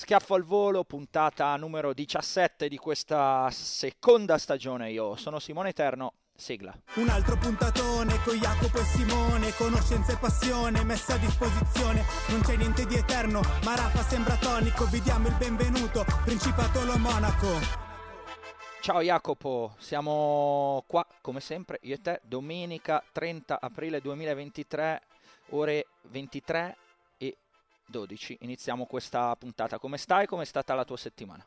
Schiaffo al volo, puntata numero 17 di questa seconda stagione. Io sono Simone Eterno. Sigla. Un altro puntatone con Jacopo e Simone, conoscenza e passione messa a disposizione. Non c'è niente di eterno, ma Rafa sembra tonico. Vi diamo il benvenuto, Principato Lo Monaco. Ciao Jacopo, siamo qua come sempre, io e te, domenica 30 aprile 2023, ore 23 e 12. Iniziamo questa puntata. Come stai? Come è stata la tua settimana?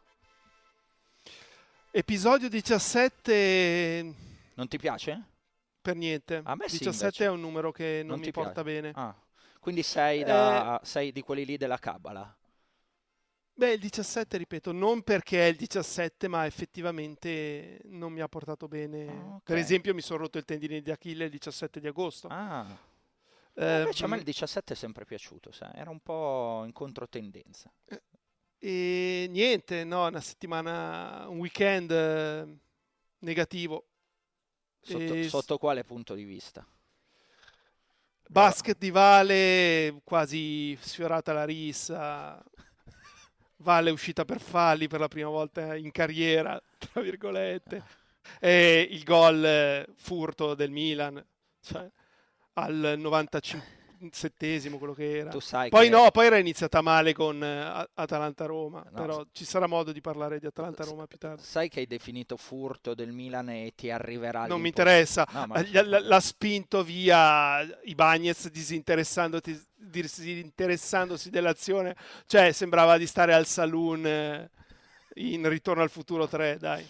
Episodio 17 Non ti piace? per niente. A me sì, 17 invece. è un numero che non, Non mi ti porta piace? bene. Ah, quindi sei, da, sei di quelli lì della Cabala. Beh, il 17, ripeto, non perché è il 17, ma effettivamente non mi ha portato bene. Ah, ok. Per esempio, mi sono rotto il tendine di Achille il 17 di agosto. Ah, Eh, invece a me il 17 è sempre piaciuto, sai? era un po' in controtendenza. E niente, no, una settimana, un weekend eh, negativo. Sotto, E- sotto quale punto di vista? Basket di Vale, quasi sfiorata la rissa. Vale uscita per falli per la prima volta in carriera, tra virgolette. E il gol eh, furto del Milan, cioè, al 97esimo, quello che era. Tu sai Poi che- no, poi era iniziata male con eh, Atalanta-Roma, No, però ci sarà modo di parlare di Atalanta-Roma più tardi. Sai che hai definito furto del Milan e ti arriverà Non mi interessa, No, ma- Gli- l- l'ha spinto via i Bagnets disinteressandosi dell'azione, cioè sembrava di stare al saloon eh, in Ritorno al futuro 3, dai.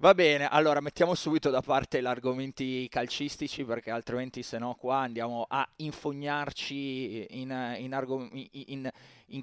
Va bene, allora mettiamo subito da parte gli argomenti calcistici perché altrimenti se no qua andiamo a infognarci in, in argom- in-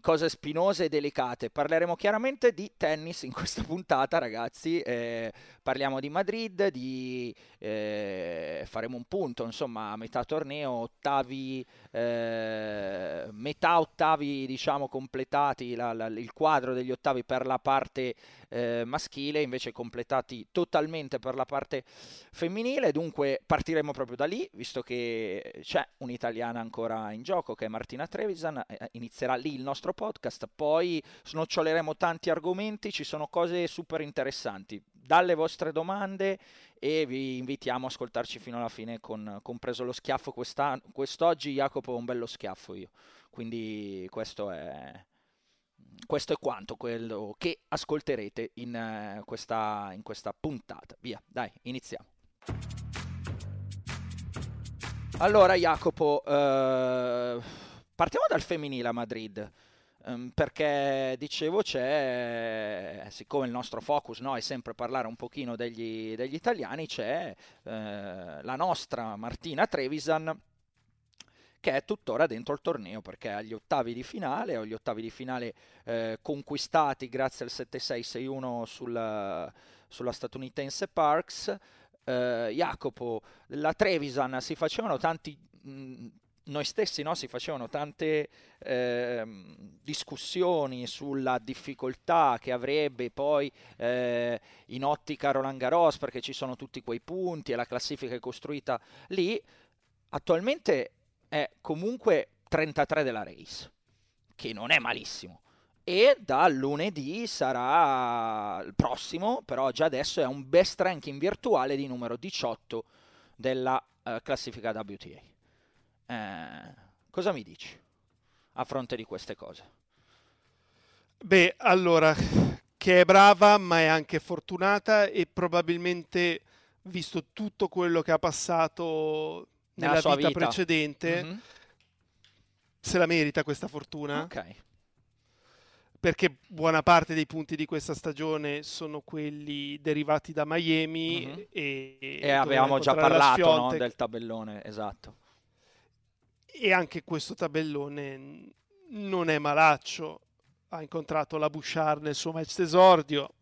cose spinose e delicate. Parleremo chiaramente di tennis in questa puntata ragazzi, eh, parliamo di Madrid, di, eh, faremo un punto insomma a metà torneo, ottavi, eh, metà ottavi diciamo completati, la- la- il quadro degli ottavi per la parte eh, maschile, invece completati totalmente per la parte femminile. Dunque partiremo proprio da lì, visto che c'è un'italiana ancora in gioco che è Martina Trevisan. eh, Inizierà lì il nostro podcast, poi snoccioleremo tanti argomenti, ci sono cose super interessanti. Dalle vostre domande e vi invitiamo a ascoltarci fino alla fine con compreso lo schiaffo quest'oggi Jacopo ho un bello schiaffo io quindi questo è questo è quanto quello che ascolterete in, questa, in questa puntata. Via, dai, iniziamo. Allora, Jacopo, eh, partiamo dal femminile a Madrid. ehm, Perché dicevo c'è, siccome il nostro focus no, è sempre parlare un pochino degli, degli italiani, c'è eh, la nostra Martina Trevisan che è tuttora dentro il torneo perché agli ottavi di finale, o gli ottavi di finale eh, conquistati grazie al 7-6-6-1 sul- sulla statunitense Parks. Eh, Jacopo, la Trevisan si facevano tanti, noi stessi no, si facevano tante ehm, discussioni sulla difficoltà che avrebbe poi eh, in ottica Roland Garros perché ci sono tutti quei punti e la classifica è costruita lì. Attualmente è comunque 33 della race, che non è malissimo. E da lunedì sarà il prossimo, però già adesso è un best ranking virtuale di numero 18 della eh, classifica WTA. Eh, cosa mi dici? a fronte di queste cose? Beh, allora, che è brava ma è anche fortunata e probabilmente, visto tutto quello che ha passato nella, Nella sua vita, vita. precedente, Mhm. se la merita questa fortuna. Ok. perché buona parte dei punti di questa stagione sono quelli derivati da Miami Mhm. e, E avevamo già parlato no, del tabellone, esatto. E anche questo tabellone non è malaccio. Ha incontrato la Bouchard nel suo match d'esordio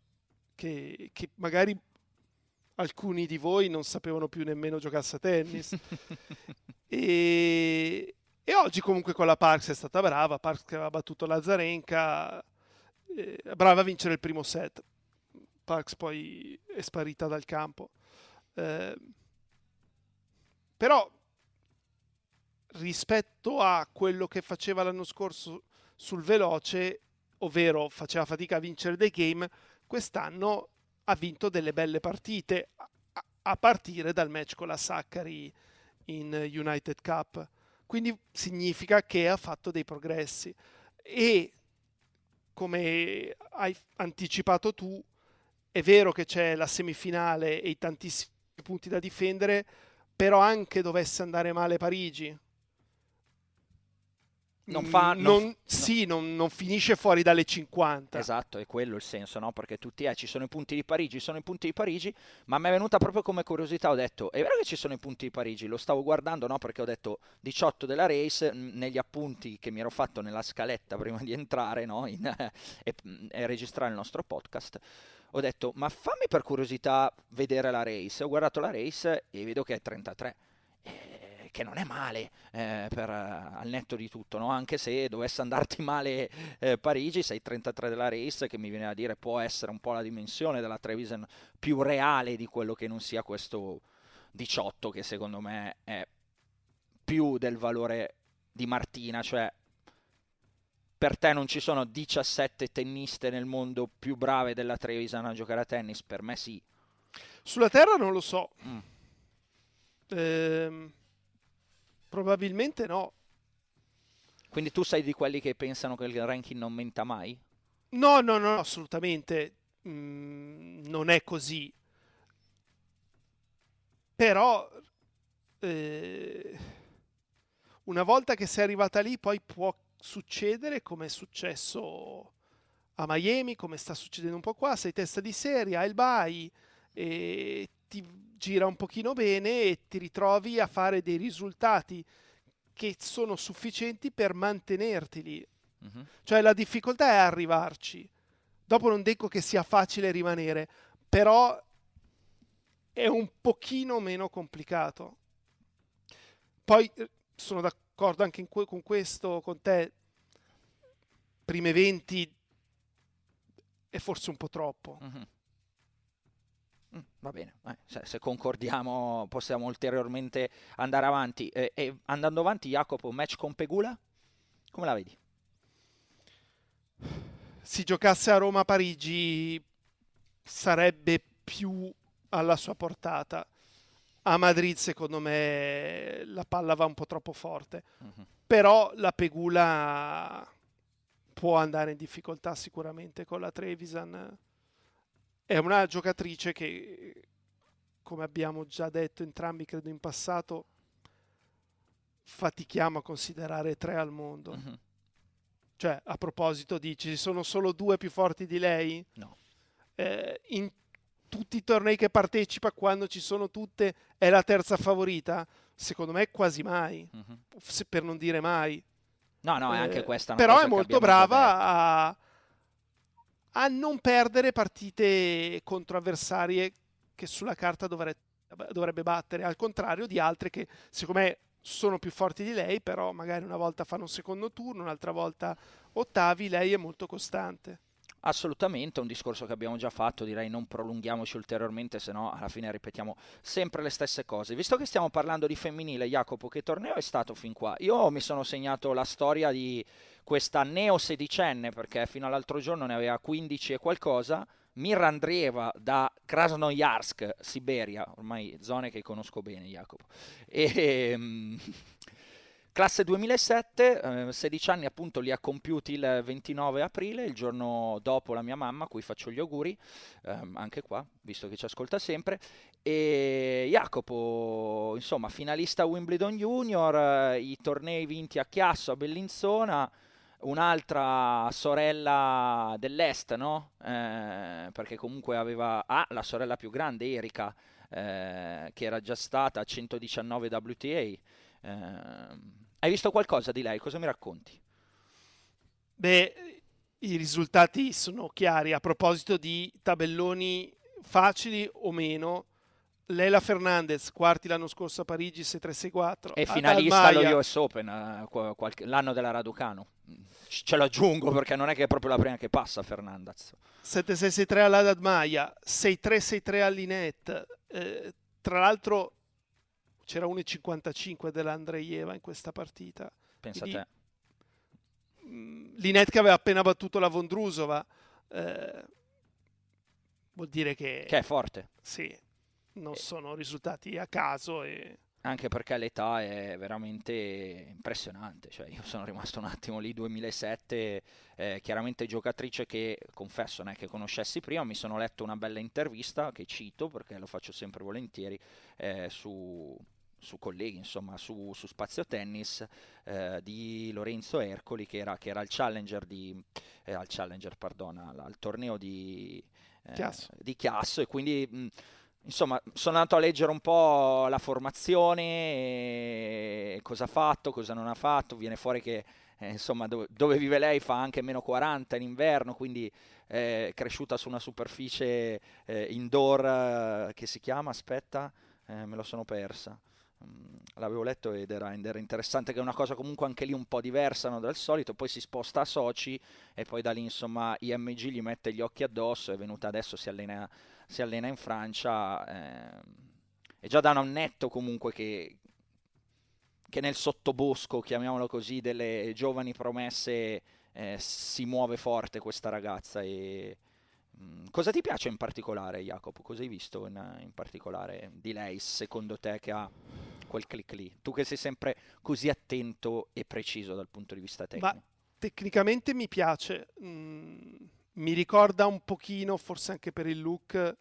che, che magari alcuni di voi non sapevano più nemmeno giocasse a tennis. E, e oggi comunque con la Parks è stata brava Parks che aveva battuto Lazarenka eh, brava a vincere il primo set. Parks poi è sparita dal campo. Eh, però rispetto a quello che faceva l'anno scorso sul veloce, ovvero faceva fatica a vincere dei game, quest'anno ha vinto delle belle partite, a- partire dal match con la Saccari in United Cup. Quindi significa che ha fatto dei progressi. E come hai anticipato tu, è vero che c'è la semifinale e i tantissimi punti da difendere, però anche dovesse andare male Parigi, Non mm, fa- non non- sì, non, non finisce fuori dalle 50. Esatto, è quello il senso, no? Perché tutti, eh, ci sono i punti di Parigi, ci sono i punti di Parigi, ma mi è venuta proprio come curiosità, ho detto, è vero che ci sono i punti di Parigi, lo stavo guardando, no? Perché ho detto 18 della race, negli appunti che mi ero fatto nella scaletta prima di entrare, no? In, e, e registrare il nostro podcast, ho detto, ma fammi per curiosità vedere la race, ho guardato la race e vedo che è 33. Eh, Che non è male eh, per, eh, al netto di tutto, no? anche se dovesse andarti male eh, Parigi, sei 33 della race, che mi viene a dire può essere un po' la dimensione della Trevisan più reale di quello che non sia questo 18, che secondo me è più del valore di Martina, cioè per te non ci sono 17 tenniste nel mondo più brave della Trevisan a giocare a tennis? Per me sì. Sulla Terra non lo so. Mm. Ehm, probabilmente no. Quindi tu sei di quelli che pensano che il ranking non menta mai? No, no, no, assolutamente mm, non è così. Però eh, una volta che sei arrivata lì, poi può succedere come è successo a Miami, come sta succedendo un po' qua, sei testa di serie, hai il bye e ti gira un pochino bene e ti ritrovi a fare dei risultati che sono sufficienti per mantenerti lì. Mhm. Cioè la difficoltà è arrivarci. Dopo non dico che sia facile rimanere, però è un pochino meno complicato. Poi eh, sono d'accordo anche que- con questo, con te. Prime 20 è forse un po' troppo. Mhm. Mm, Va bene, eh, se, concordiamo possiamo ulteriormente andare avanti. Eh, e andando avanti, Jacopo, match con Pegula? Come la vedi? Si giocasse a Roma-Parigi sarebbe più alla sua portata. A Madrid, secondo me, la palla va un po' troppo forte. Mhm. Però la Pegula può andare in difficoltà sicuramente con la Trevisan. È una giocatrice che, come abbiamo già detto entrambi, credo in passato, fatichiamo a considerare tre al mondo. Mhm. Cioè, a proposito di ci sono solo due più forti di lei? No. Eh, in tutti i tornei che partecipa, quando ci sono tutte, è la terza favorita? Secondo me quasi mai, Mhm. se- per non dire mai. No, no, è anche Eh, questa una Però è molto brava a, a non perdere partite contro avversarie che sulla carta dovre- dovrebbe battere, al contrario di altre che secondo me sono più forti di lei, però magari una volta fanno un secondo turno, un'altra volta ottavi, lei è molto costante. Assolutamente, un discorso che abbiamo già fatto, direi non prolunghiamoci ulteriormente, se no alla fine ripetiamo sempre le stesse cose. Visto che stiamo parlando di femminile, Jacopo, che torneo è stato fin qua? Io mi sono segnato la storia di questa neo sedicenne, perché fino all'altro giorno ne aveva 15 e qualcosa, Mira Andreeva da Krasnoyarsk, Siberia, ormai zone che conosco bene, Jacopo. E, ehm, Classe 2007, eh, 16 anni appunto li ha compiuti il 29 aprile, il giorno dopo la mia mamma, a cui faccio gli auguri, ehm, anche qua, visto che ci ascolta sempre. E Jacopo, insomma, finalista Wimbledon Junior, eh, i tornei vinti a Chiasso, a Bellinzona, un'altra sorella dell'Est, no? Eh, perché comunque aveva ah, la sorella più grande, Erika, eh, che era già stata a 119 WTA. Eh, hai visto qualcosa di lei? Cosa mi racconti? Beh, i risultati sono chiari. A proposito di tabelloni facili o meno, Lela Fernandez, quarti l'anno scorso a Parigi, 6-3-6-4. E finalista allo US Open l'anno della Raducano. Ce l'aggiungo perché non è che è proprio la prima che passa Fernandez. 7-6-6-3 all'Adad Maya, 6-3-6-3 all'Inet. Eh, tra l'altro c'era 1,55 dell'Andreieva in questa partita. Pensa Quindi, a te. Mm, Linet che aveva appena battuto la Vondrusova. Eh, vuol dire che... Che è forte. Sì, non eh. sono risultati a caso e... Anche perché l'età è veramente impressionante, cioè io sono rimasto un attimo lì 2007, eh, chiaramente giocatrice che confesso non è che conoscessi prima, mi sono letto una bella intervista che cito perché lo faccio sempre volentieri eh, su, su colleghi, insomma, su, su Spazio Tennis eh, di Lorenzo Ercoli, che era, che era il challenger, di, eh, al, challenger pardona, al, al torneo di, eh, Chiasso. di Chiasso e quindi... Mh, insomma, sono andato a leggere un po' la formazione, cosa ha fatto, cosa non ha fatto, viene fuori che eh, insomma, dove, dove, vive lei fa anche meno 40 in inverno, quindi è cresciuta su una superficie eh, indoor eh, che si chiama, aspetta, eh, me lo sono persa. Mm, l'avevo letto ed era, era, interessante che è una cosa comunque anche lì un po' diversa no, dal solito, poi si sposta a Soci e poi da lì insomma IMG gli mette gli occhi addosso, è venuta adesso, si allena, si allena in Francia, eh, è già da un annetto comunque che, che nel sottobosco, chiamiamolo così, delle giovani promesse eh, si muove forte questa ragazza e cosa ti piace in particolare, Jacopo? Cosa hai visto in, in, particolare di lei, secondo te, che ha quel click lì? Tu che sei sempre così attento e preciso dal punto di vista tecnico. Ma tecnicamente mi piace. Mm, mi ricorda un pochino, forse anche per il look,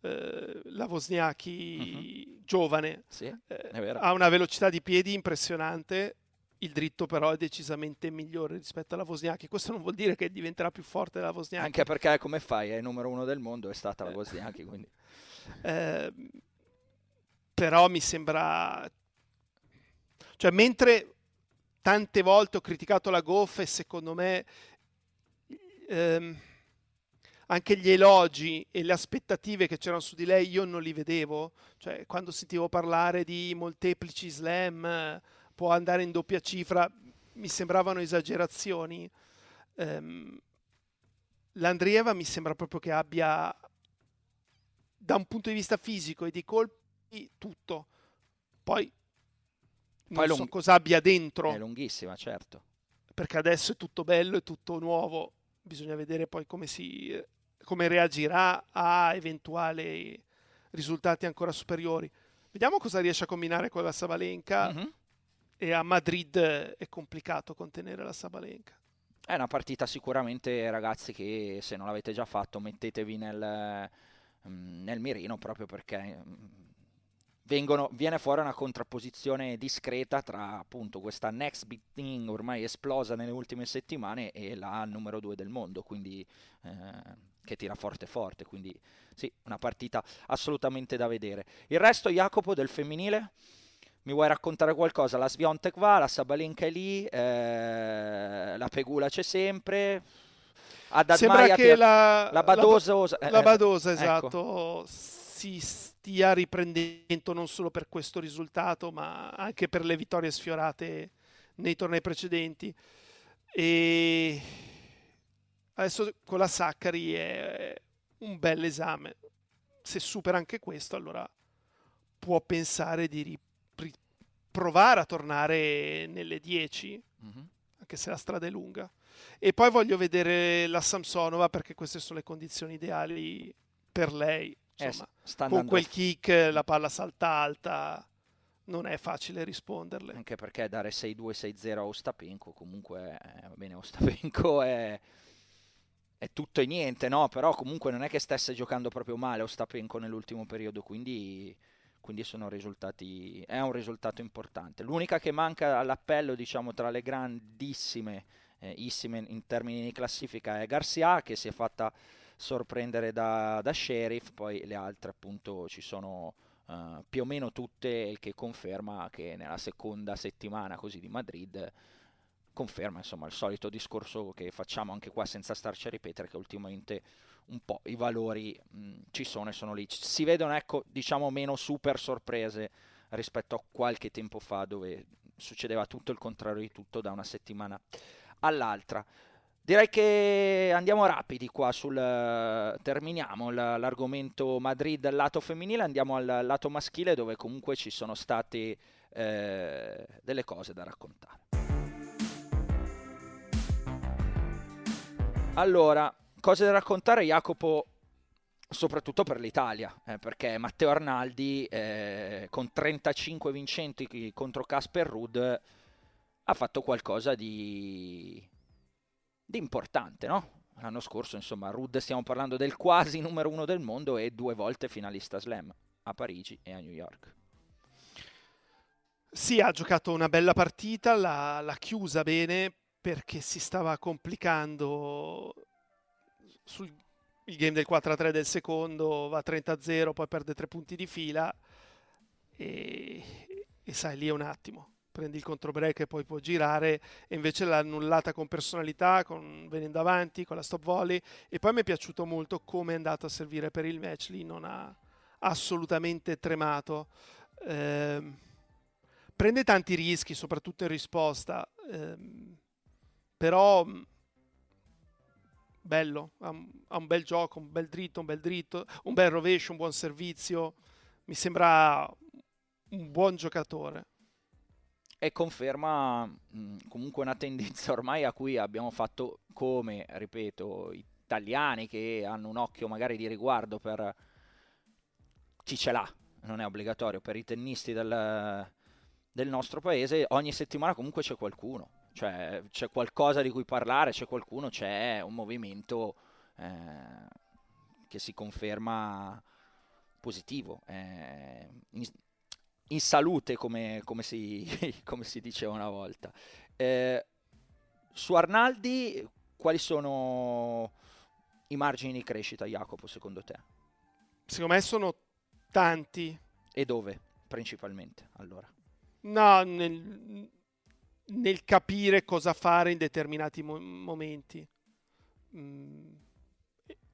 eh, la Wozniacki uh-huh. giovane. Sì, eh, ha una velocità di piedi impressionante il dritto però è decisamente migliore rispetto alla Wozniacki. Questo non vuol dire che diventerà più forte della Wozniacki. Anche perché come fai? È il numero uno del mondo, è stata la eh. Wozniacki. Quindi. Eh, però mi sembra... Cioè, mentre tante volte ho criticato la Goff e secondo me ehm, anche gli elogi e le aspettative che c'erano su di lei io non li vedevo. Cioè, quando sentivo parlare di molteplici slam può andare in doppia cifra, mi sembravano esagerazioni. Um, L'Andrieva mi sembra proprio che abbia, da un punto di vista fisico e di colpi, tutto. Poi non Poi so cosa abbia dentro. È lunghissima, certo. Perché adesso è tutto bello, è tutto nuovo. Bisogna vedere poi come, si, come reagirà a eventuali risultati ancora superiori. Vediamo cosa riesce a combinare con la Savalenka. Mm-hmm e a Madrid è complicato contenere la Sabalenka. È una partita sicuramente, ragazzi, che se non l'avete già fatto mettetevi nel, mm, nel mirino proprio perché mm, vengono, viene fuori una contrapposizione discreta tra appunto questa next big thing ormai esplosa nelle ultime settimane e la numero due del mondo, quindi eh, che tira forte forte, quindi sì, una partita assolutamente da vedere. Il resto, Jacopo, del femminile? Mi vuoi raccontare qualcosa? La Sviontek va, la Sabalenka è lì, eh, la Pegula c'è sempre. Ad Sembra che ti... la, la Badosa, la, la Badosa ecco. esatto, si stia riprendendo non solo per questo risultato, ma anche per le vittorie sfiorate nei tornei precedenti. E adesso con la Saccari è un bel esame. Se supera anche questo, allora può pensare di riprendere provare a tornare nelle 10, mm-hmm. anche se la strada è lunga. E poi voglio vedere la Samsonova perché queste sono le condizioni ideali per lei. Eh, Insomma, eh, con quel kick, la palla salta alta, non è facile risponderle. Anche perché dare 6-2-6-0 a Ostapenko, comunque, eh, va bene, Ostapenko è, è, tutto e niente, no? Però comunque non è che stesse giocando proprio male Ostapenko nell'ultimo periodo, quindi, quindi risultati, è un risultato importante. L'unica che manca all'appello, diciamo, tra le grandissime, eh, in termini di classifica è Garcia, che si è fatta sorprendere da, da Sheriff, poi le altre appunto ci sono uh, più o meno tutte, il che conferma che nella seconda settimana così di Madrid conferma insomma il solito discorso che facciamo anche qua senza starci a ripetere che ultimamente un po' i valori mh, ci sono e sono lì. Si vedono ecco diciamo meno super sorprese rispetto a qualche tempo fa dove succedeva tutto il contrario di tutto da una settimana all'altra. Direi che andiamo rapidi qua sul terminiamo l'argomento Madrid lato femminile, andiamo al lato maschile dove comunque ci sono state eh, delle cose da raccontare. Allora, cose da raccontare Jacopo soprattutto per l'Italia, eh, perché Matteo Arnaldi eh, con 35 vincenti contro Casper Rudd ha fatto qualcosa di di importante, no? L'anno scorso, insomma, Rudd stiamo parlando del quasi numero uno del mondo e due volte finalista slam a Parigi e a New York. Sì, ha giocato una bella partita, l'ha, l'ha chiusa bene perché si stava complicando sul il game del 4-3 del secondo, va 30-0, poi perde tre punti di fila e, e sai, lì un attimo. Prendi il controbreak e poi può girare e invece l'ha annullata con personalità, con, venendo avanti, con la stop volley. E poi mi è piaciuto molto come è andato a servire per il match, lì non ha assolutamente tremato. Eh, prende tanti rischi, soprattutto in risposta, eh, però bello, ha un, ha un bel gioco, un bel dritto, un bel dritto, un bel rovescio, un buon servizio, mi sembra un buon giocatore. E conferma mh, comunque una tendenza ormai a cui abbiamo fatto come, ripeto, italiani che hanno un occhio magari di riguardo per chi ce l'ha, non è obbligatorio, per i tennisti del, del nostro paese, ogni settimana comunque c'è qualcuno, cioè c'è qualcosa di cui parlare, c'è qualcuno, c'è un movimento eh, che si conferma positivo. Eh, in salute, come, come, si, come si, diceva una volta. Eh, su Arnaldi, quali sono i margini di crescita, Jacopo, secondo te? Secondo me sono tanti. E dove, principalmente, allora? No, nel, nel capire cosa fare in determinati mo- momenti. Mm,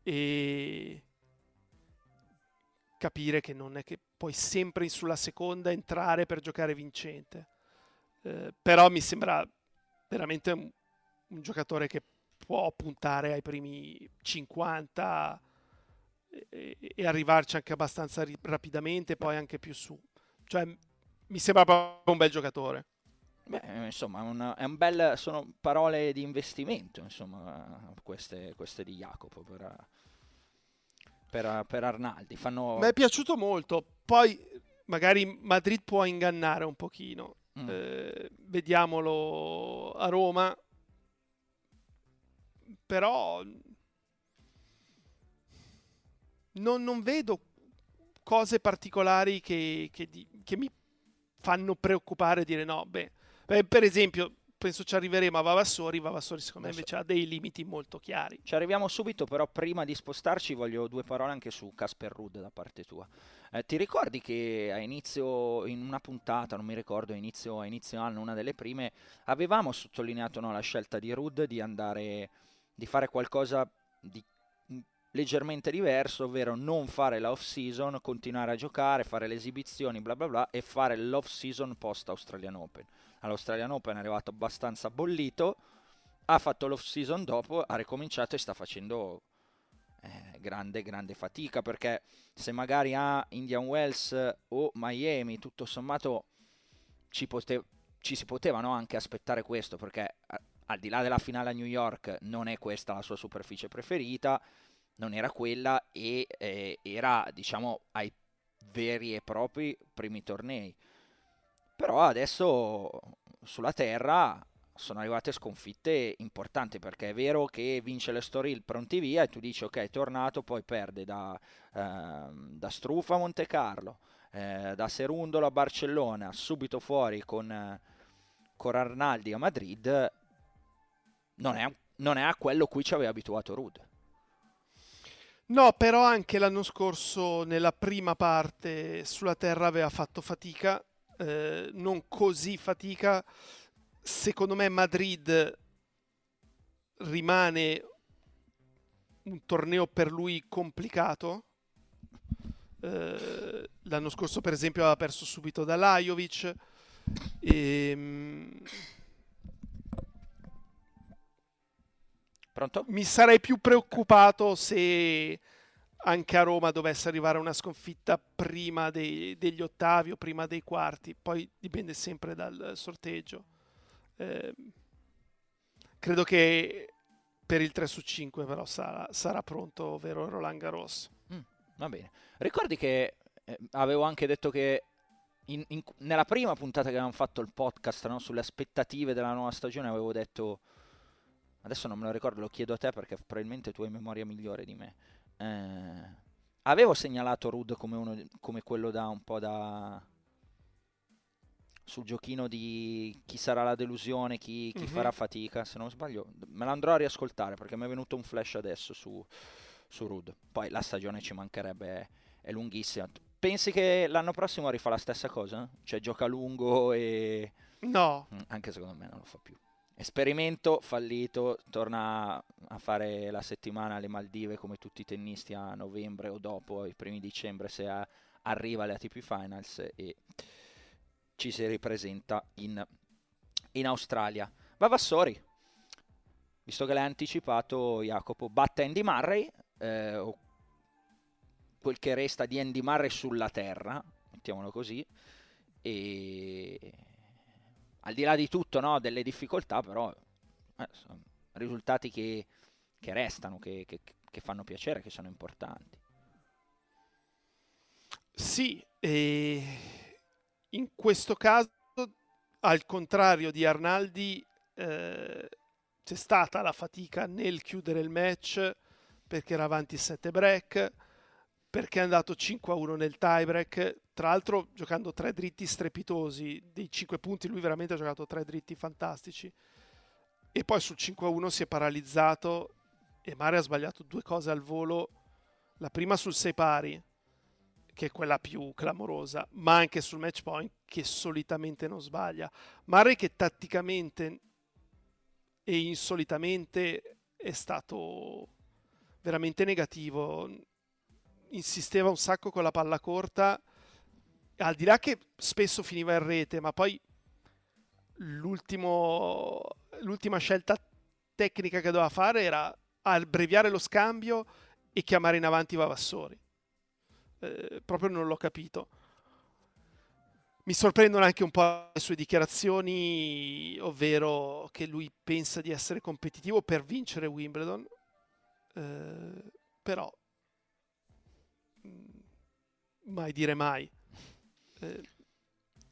e capire che non è che puoi sempre sulla seconda entrare per giocare vincente. Eh, però mi sembra veramente un, un, giocatore che può puntare ai primi 50 e, e arrivarci anche abbastanza ri- rapidamente, poi anche più su. Cioè, mi sembra proprio un bel giocatore. Beh, insomma, un, è un bel, sono parole di investimento, insomma, queste, queste di Jacopo per, per, per Arnaldi. Fanno... Mi è piaciuto molto. Poi magari Madrid può ingannare un pochino. Mm. Eh, vediamolo a Roma. Però non, non vedo cose particolari che, che, che, mi fanno preoccupare dire no. Beh, per esempio, penso ci arriveremo a Vavassori. Vavassori, secondo me, invece ha dei limiti molto chiari. Ci arriviamo subito, però, prima di spostarci, voglio due parole anche su Casper Rudd da parte tua. Eh, ti ricordi che a inizio, in una puntata, non mi ricordo, a inizio, inizio anno, una delle prime, avevamo sottolineato no, la scelta di Rudd di andare, di fare qualcosa di leggermente diverso, ovvero non fare la off season, continuare a giocare, fare le esibizioni, bla bla bla, e fare l'off season post Australian Open all'Australian Open è arrivato abbastanza bollito, ha fatto l'off season dopo, ha ricominciato e sta facendo eh, grande grande fatica perché se magari a Indian Wells o Miami tutto sommato ci, pote- ci si poteva no, anche aspettare questo perché a- al di là della finale a New York non è questa la sua superficie preferita, non era quella e eh, era diciamo ai veri e propri primi tornei Però adesso sulla terra sono arrivate sconfitte importanti perché è vero che vince l'Estoril pronti via e tu dici ok è tornato poi perde da, eh, da Strufa a Monte Carlo eh, da Serundolo a Barcellona subito fuori con, con Arnaldi a Madrid non è, non è a quello cui ci aveva abituato Rud No, però anche l'anno scorso nella prima parte sulla terra aveva fatto fatica, eh, non così fatica. Secondo me Madrid rimane un torneo per lui complicato. Eh, l'anno scorso, per esempio, aveva perso subito da Lajovic. E, ehm, Pronto? Mi sarei più preoccupato se anche a Roma dovesse arrivare una sconfitta prima dei, degli ottavi o prima dei quarti, poi dipende sempre dal sorteggio. Eh, credo che per il 3 su 5 però sarà, sarà pronto, vero Roland Garros. Mm, va bene. Ricordi che eh, avevo anche detto che in, in, nella prima puntata che avevamo fatto il podcast no, sulle aspettative della nuova stagione avevo detto adesso non me lo ricordo, lo chiedo a te perché probabilmente tu hai memoria migliore di me. Eh, avevo segnalato Rud come, uno, come quello da un po' da sul giochino di chi sarà la delusione, chi, chi mm-hmm. farà fatica, se non sbaglio, me lo andrò a riascoltare perché mi è venuto un flash adesso su, su Rud. Poi la stagione ci mancherebbe, è, è lunghissima. Pensi che l'anno prossimo rifà la stessa cosa? Cioè gioca lungo e... No. Mm, anche secondo me non lo fa più. Esperimento fallito, torna a fare la settimana alle Maldive come tutti i tennisti a novembre o dopo, i primi dicembre se a, arriva alle ATP Finals e ci si ripresenta in, in Australia. Vavassori, visto che l'hai anticipato Jacopo, batte Andy Murray, eh, quel che resta di Andy Murray sulla terra, mettiamolo così, e al di là di tutto, no, delle difficoltà, però eh, sono risultati che, che restano, che, che, che, fanno piacere, che sono importanti. Sì, e in questo caso, al contrario di Arnaldi, eh, c'è stata la fatica nel chiudere il match perché era avanti 7 break, perché è andato 5-1 nel tiebreak, tra l'altro giocando tre dritti strepitosi, dei 5 punti lui veramente ha giocato tre dritti fantastici. E poi sul 5-1 si è paralizzato e Mare ha sbagliato due cose al volo, la prima sul 6 pari che è quella più clamorosa, ma anche sul match point che solitamente non sbaglia. Mare che tatticamente e insolitamente è stato veramente negativo, insisteva un sacco con la palla corta al di là che spesso finiva in rete, ma poi l'ultima scelta tecnica che doveva fare era abbreviare lo scambio e chiamare in avanti Vavassori. Eh, proprio non l'ho capito. Mi sorprendono anche un po' le sue dichiarazioni, ovvero che lui pensa di essere competitivo per vincere Wimbledon, eh, però mm, mai dire mai. Eh,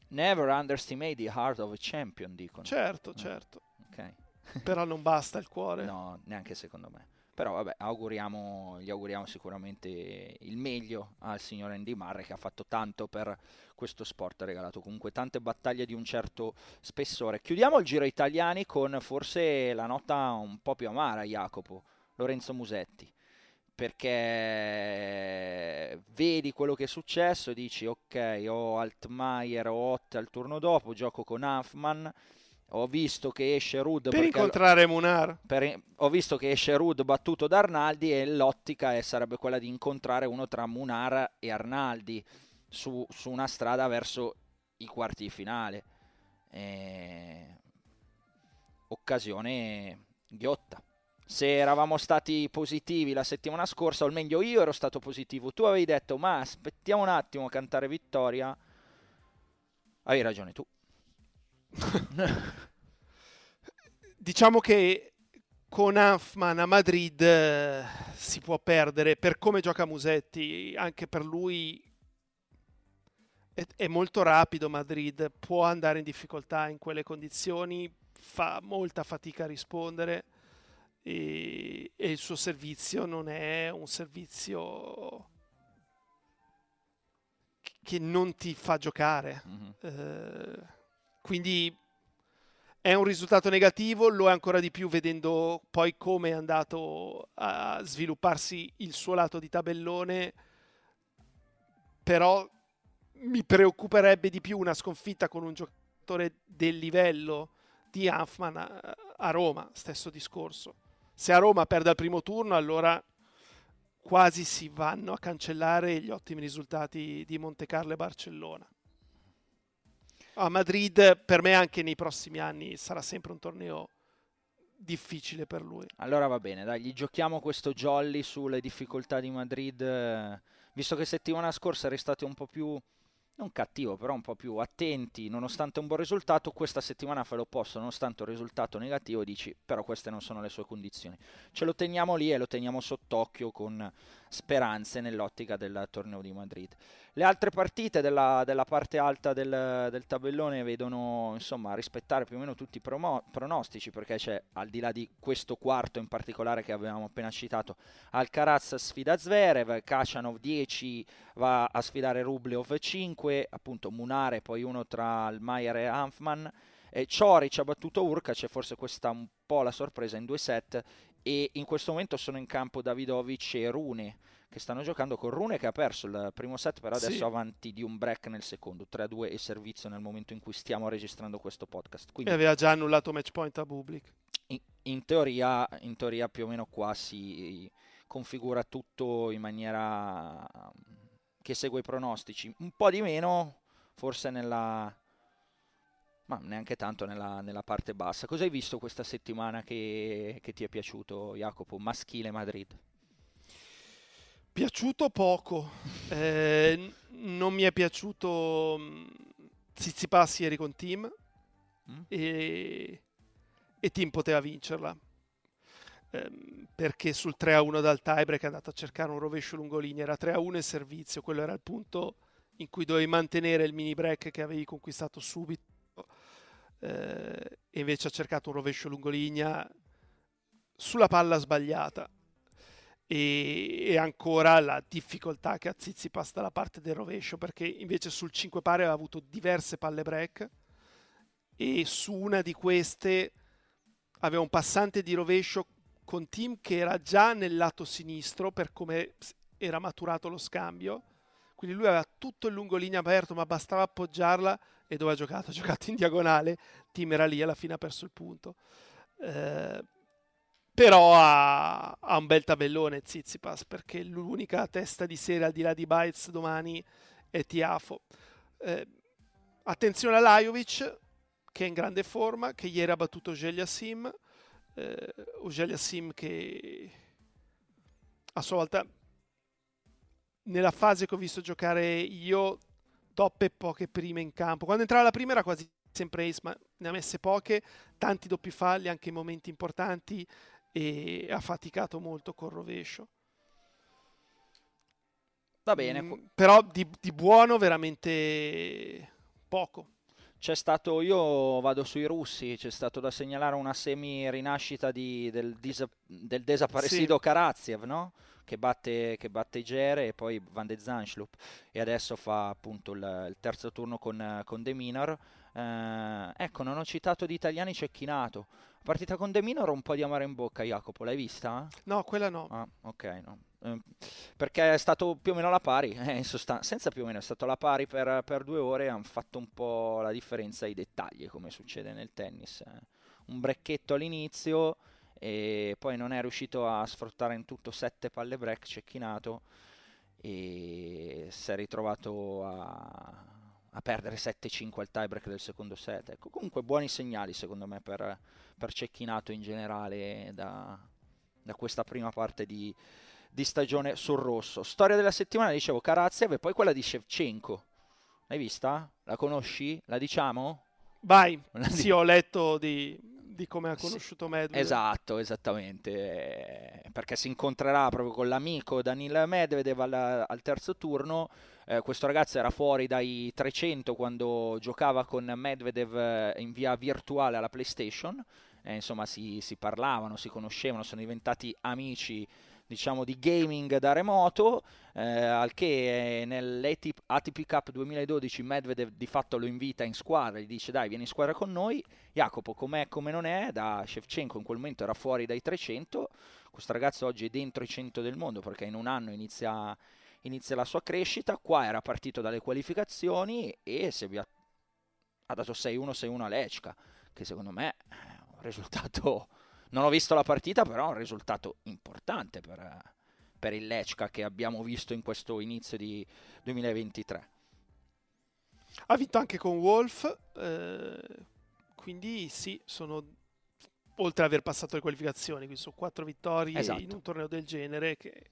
Never underestimate the heart of a champion, dicono. Certo, eh, certo. Okay. Però non basta il cuore. No, neanche secondo me. Però vabbè, auguriamo, gli auguriamo sicuramente il meglio al signor Andy Murray che ha fatto tanto per questo sport, ha regalato comunque tante battaglie di un certo spessore. Chiudiamo il giro italiani con forse la nota un po' più amara, Jacopo, Lorenzo Musetti perché vedi quello che è successo dici ok ho Altmaier o Ott al turno dopo gioco con Hanfman ho visto che esce Rud per incontrare Munar. per, ho visto che esce Rud battuto da Arnaldi e l'ottica è, sarebbe quella di incontrare uno tra Munar e Arnaldi su, su una strada verso i quarti di finale. E... occasione ghiotta se eravamo stati positivi la settimana scorsa, o meglio io ero stato positivo, tu avevi detto ma aspettiamo un attimo a cantare vittoria, hai ragione tu. diciamo che con Hanfman a Madrid eh, si può perdere per come gioca Musetti, anche per lui è, è molto rapido Madrid, può andare in difficoltà in quelle condizioni, fa molta fatica a rispondere e, e il suo servizio non è un servizio che non ti fa giocare. Mm-hmm. Eh, quindi è un risultato negativo, lo è ancora di più vedendo poi come è andato a svilupparsi il suo lato di tabellone, però mi preoccuperebbe di più una sconfitta con un giocatore del livello di Hanfman a, a Roma, stesso discorso. Se a Roma perde al primo turno, allora quasi si vanno a cancellare gli ottimi risultati di Monte Carlo e Barcellona. A Madrid, per me, anche nei prossimi anni sarà sempre un torneo difficile per lui. Allora va bene, dai, gli giochiamo questo jolly sulle difficoltà di Madrid, eh, visto che settimana scorsa eri stato un po' più non cattivo, però un po' più attenti, nonostante un buon risultato, questa settimana fa l'opposto, nonostante un risultato negativo, dici però queste non sono le sue condizioni. Ce lo teniamo lì e lo teniamo sott'occhio con speranze nell'ottica del torneo di Madrid. Le altre partite della, della parte alta del, del, tabellone vedono insomma rispettare più o meno tutti i promo- pronostici perché c'è al di là di questo quarto in particolare che avevamo appena citato Alcaraz sfida Zverev, Kachanov 10 va a sfidare Rublev 5, appunto Munare poi uno tra Almayer e Hanfman e Cioric ha battuto Urca, c'è forse questa un po' la sorpresa in due set e in questo momento sono in campo Davidovic e Rune che stanno giocando con Rune che ha perso il primo set però adesso sì. avanti di un break nel secondo 3-2 e servizio nel momento in cui stiamo registrando questo podcast. Quindi, e aveva già annullato match point a Bublik. In, in, teoria, in teoria più o meno qua si configura tutto in maniera che segue i pronostici. Un po' di meno forse nella ma neanche tanto nella, nella, parte bassa. Cosa hai visto questa settimana che, che ti è piaciuto, Jacopo? Maschile Madrid. Piaciuto poco. Eh, non mi è piaciuto mm, Zizipas ieri con Team mm. e, e Team poteva vincerla. Eh, perché sul 3-1 dal tiebreak è andato a cercare un rovescio lungolinea, era 3-1 in servizio, quello era il punto in cui dovevi mantenere il mini break che avevi conquistato subito eh, invece ha cercato un rovescio lungolinea sulla palla sbagliata. E, e, ancora la difficoltà che ha Zizipas dalla parte del rovescio perché invece sul 5 pari aveva avuto diverse palle break. E su una di queste aveva un passante di rovescio con Tim che era già nel lato sinistro per come era maturato lo scambio. Quindi lui aveva tutto il lungolinea aperto ma bastava appoggiarla e dove ha giocato? Ha giocato in diagonale, Tim era lì, alla fine ha perso il punto. Eh, però ha, ha, un bel tabellone Zizipas perché l'unica testa di serie al di là di Bites domani è Tiafo. Eh, attenzione a Lajovic che è in grande forma, che ieri ha battuto Ogelia Sim, eh, Ogelia Sim che a sua volta nella fase che ho visto giocare io toppe poche prime in campo. Quando entrava la prima era quasi sempre ace, ma ne ha messe poche, tanti doppi falli anche in momenti importanti e ha faticato molto col rovescio. Va bene. Mm, però di, di, buono veramente poco. C'è stato, io vado sui russi, c'è stato da segnalare una semi-rinascita di, del, disa, del desaparecido sì. Karaziev, no? Che batte, che batte Gere e poi Van de Zanschlup e adesso fa appunto il, il terzo turno con, con De Minor. Eh, ecco, non ho citato di italiani Cecchinato. Partita con De Minor un po' di amaro in bocca, Jacopo, l'hai vista? No, quella no. Ah, ok, no. Eh, perché è stato più o meno alla pari, eh, in sostanza, senza più o meno, è stato alla pari per, per due ore e hanno fatto un po' la differenza ai dettagli, come succede nel tennis. Eh. Un brecchetto all'inizio, e poi non è riuscito a sfruttare in tutto sette palle break cecchinato e si è ritrovato a, a perdere 7-5 al tiebreak del secondo set. Ecco, comunque buoni segnali secondo me per, per cecchinato in generale da, da questa prima parte di, di, stagione sul rosso. Storia della settimana, dicevo, Karaziev e poi quella di Shevchenko. L'hai vista? La conosci? La diciamo? Vai, sì, ho letto di, di come ha conosciuto Medvedev. Esatto, esattamente, perché si incontrerà proprio con l'amico Danil Medvedev al, al terzo turno. Eh, questo ragazzo era fuori dai 300 quando giocava con Medvedev eh, in via virtuale alla PlayStation. Eh, insomma, si, si parlavano, si conoscevano, sono diventati amici diciamo di gaming da remoto, eh, al che nell'ATP Cup 2012 Medvedev di fatto lo invita in squadra, gli dice dai vieni in squadra con noi, Jacopo com'è come non è, da Shevchenko in quel momento era fuori dai 300, questo ragazzo oggi è dentro i 100 del mondo perché in un anno inizia, inizia la sua crescita, qua era partito dalle qualificazioni e si è, ha dato 6-1, 6-1 a Lechka, che secondo me è un risultato non ho visto la partita, però è un risultato importante per, per il Lechka che abbiamo visto in questo inizio di 2023. Ha vinto anche con Wolf, eh, quindi sì, sono oltre ad aver passato le qualificazioni, quindi sono quattro vittorie esatto. in un torneo del genere che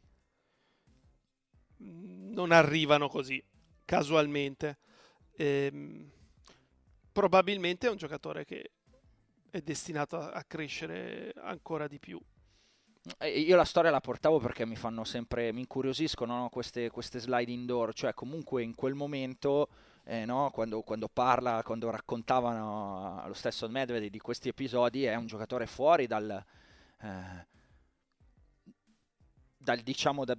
non arrivano così casualmente. Ehm, probabilmente è un giocatore che è destinato a, crescere ancora di più. Io la storia la portavo perché mi fanno sempre, mi incuriosiscono no? queste, queste, slide indoor, cioè comunque in quel momento, eh, no? quando, quando, parla, quando raccontavano lo stesso Medvedev di questi episodi, è un giocatore fuori dal, eh, dal diciamo, da,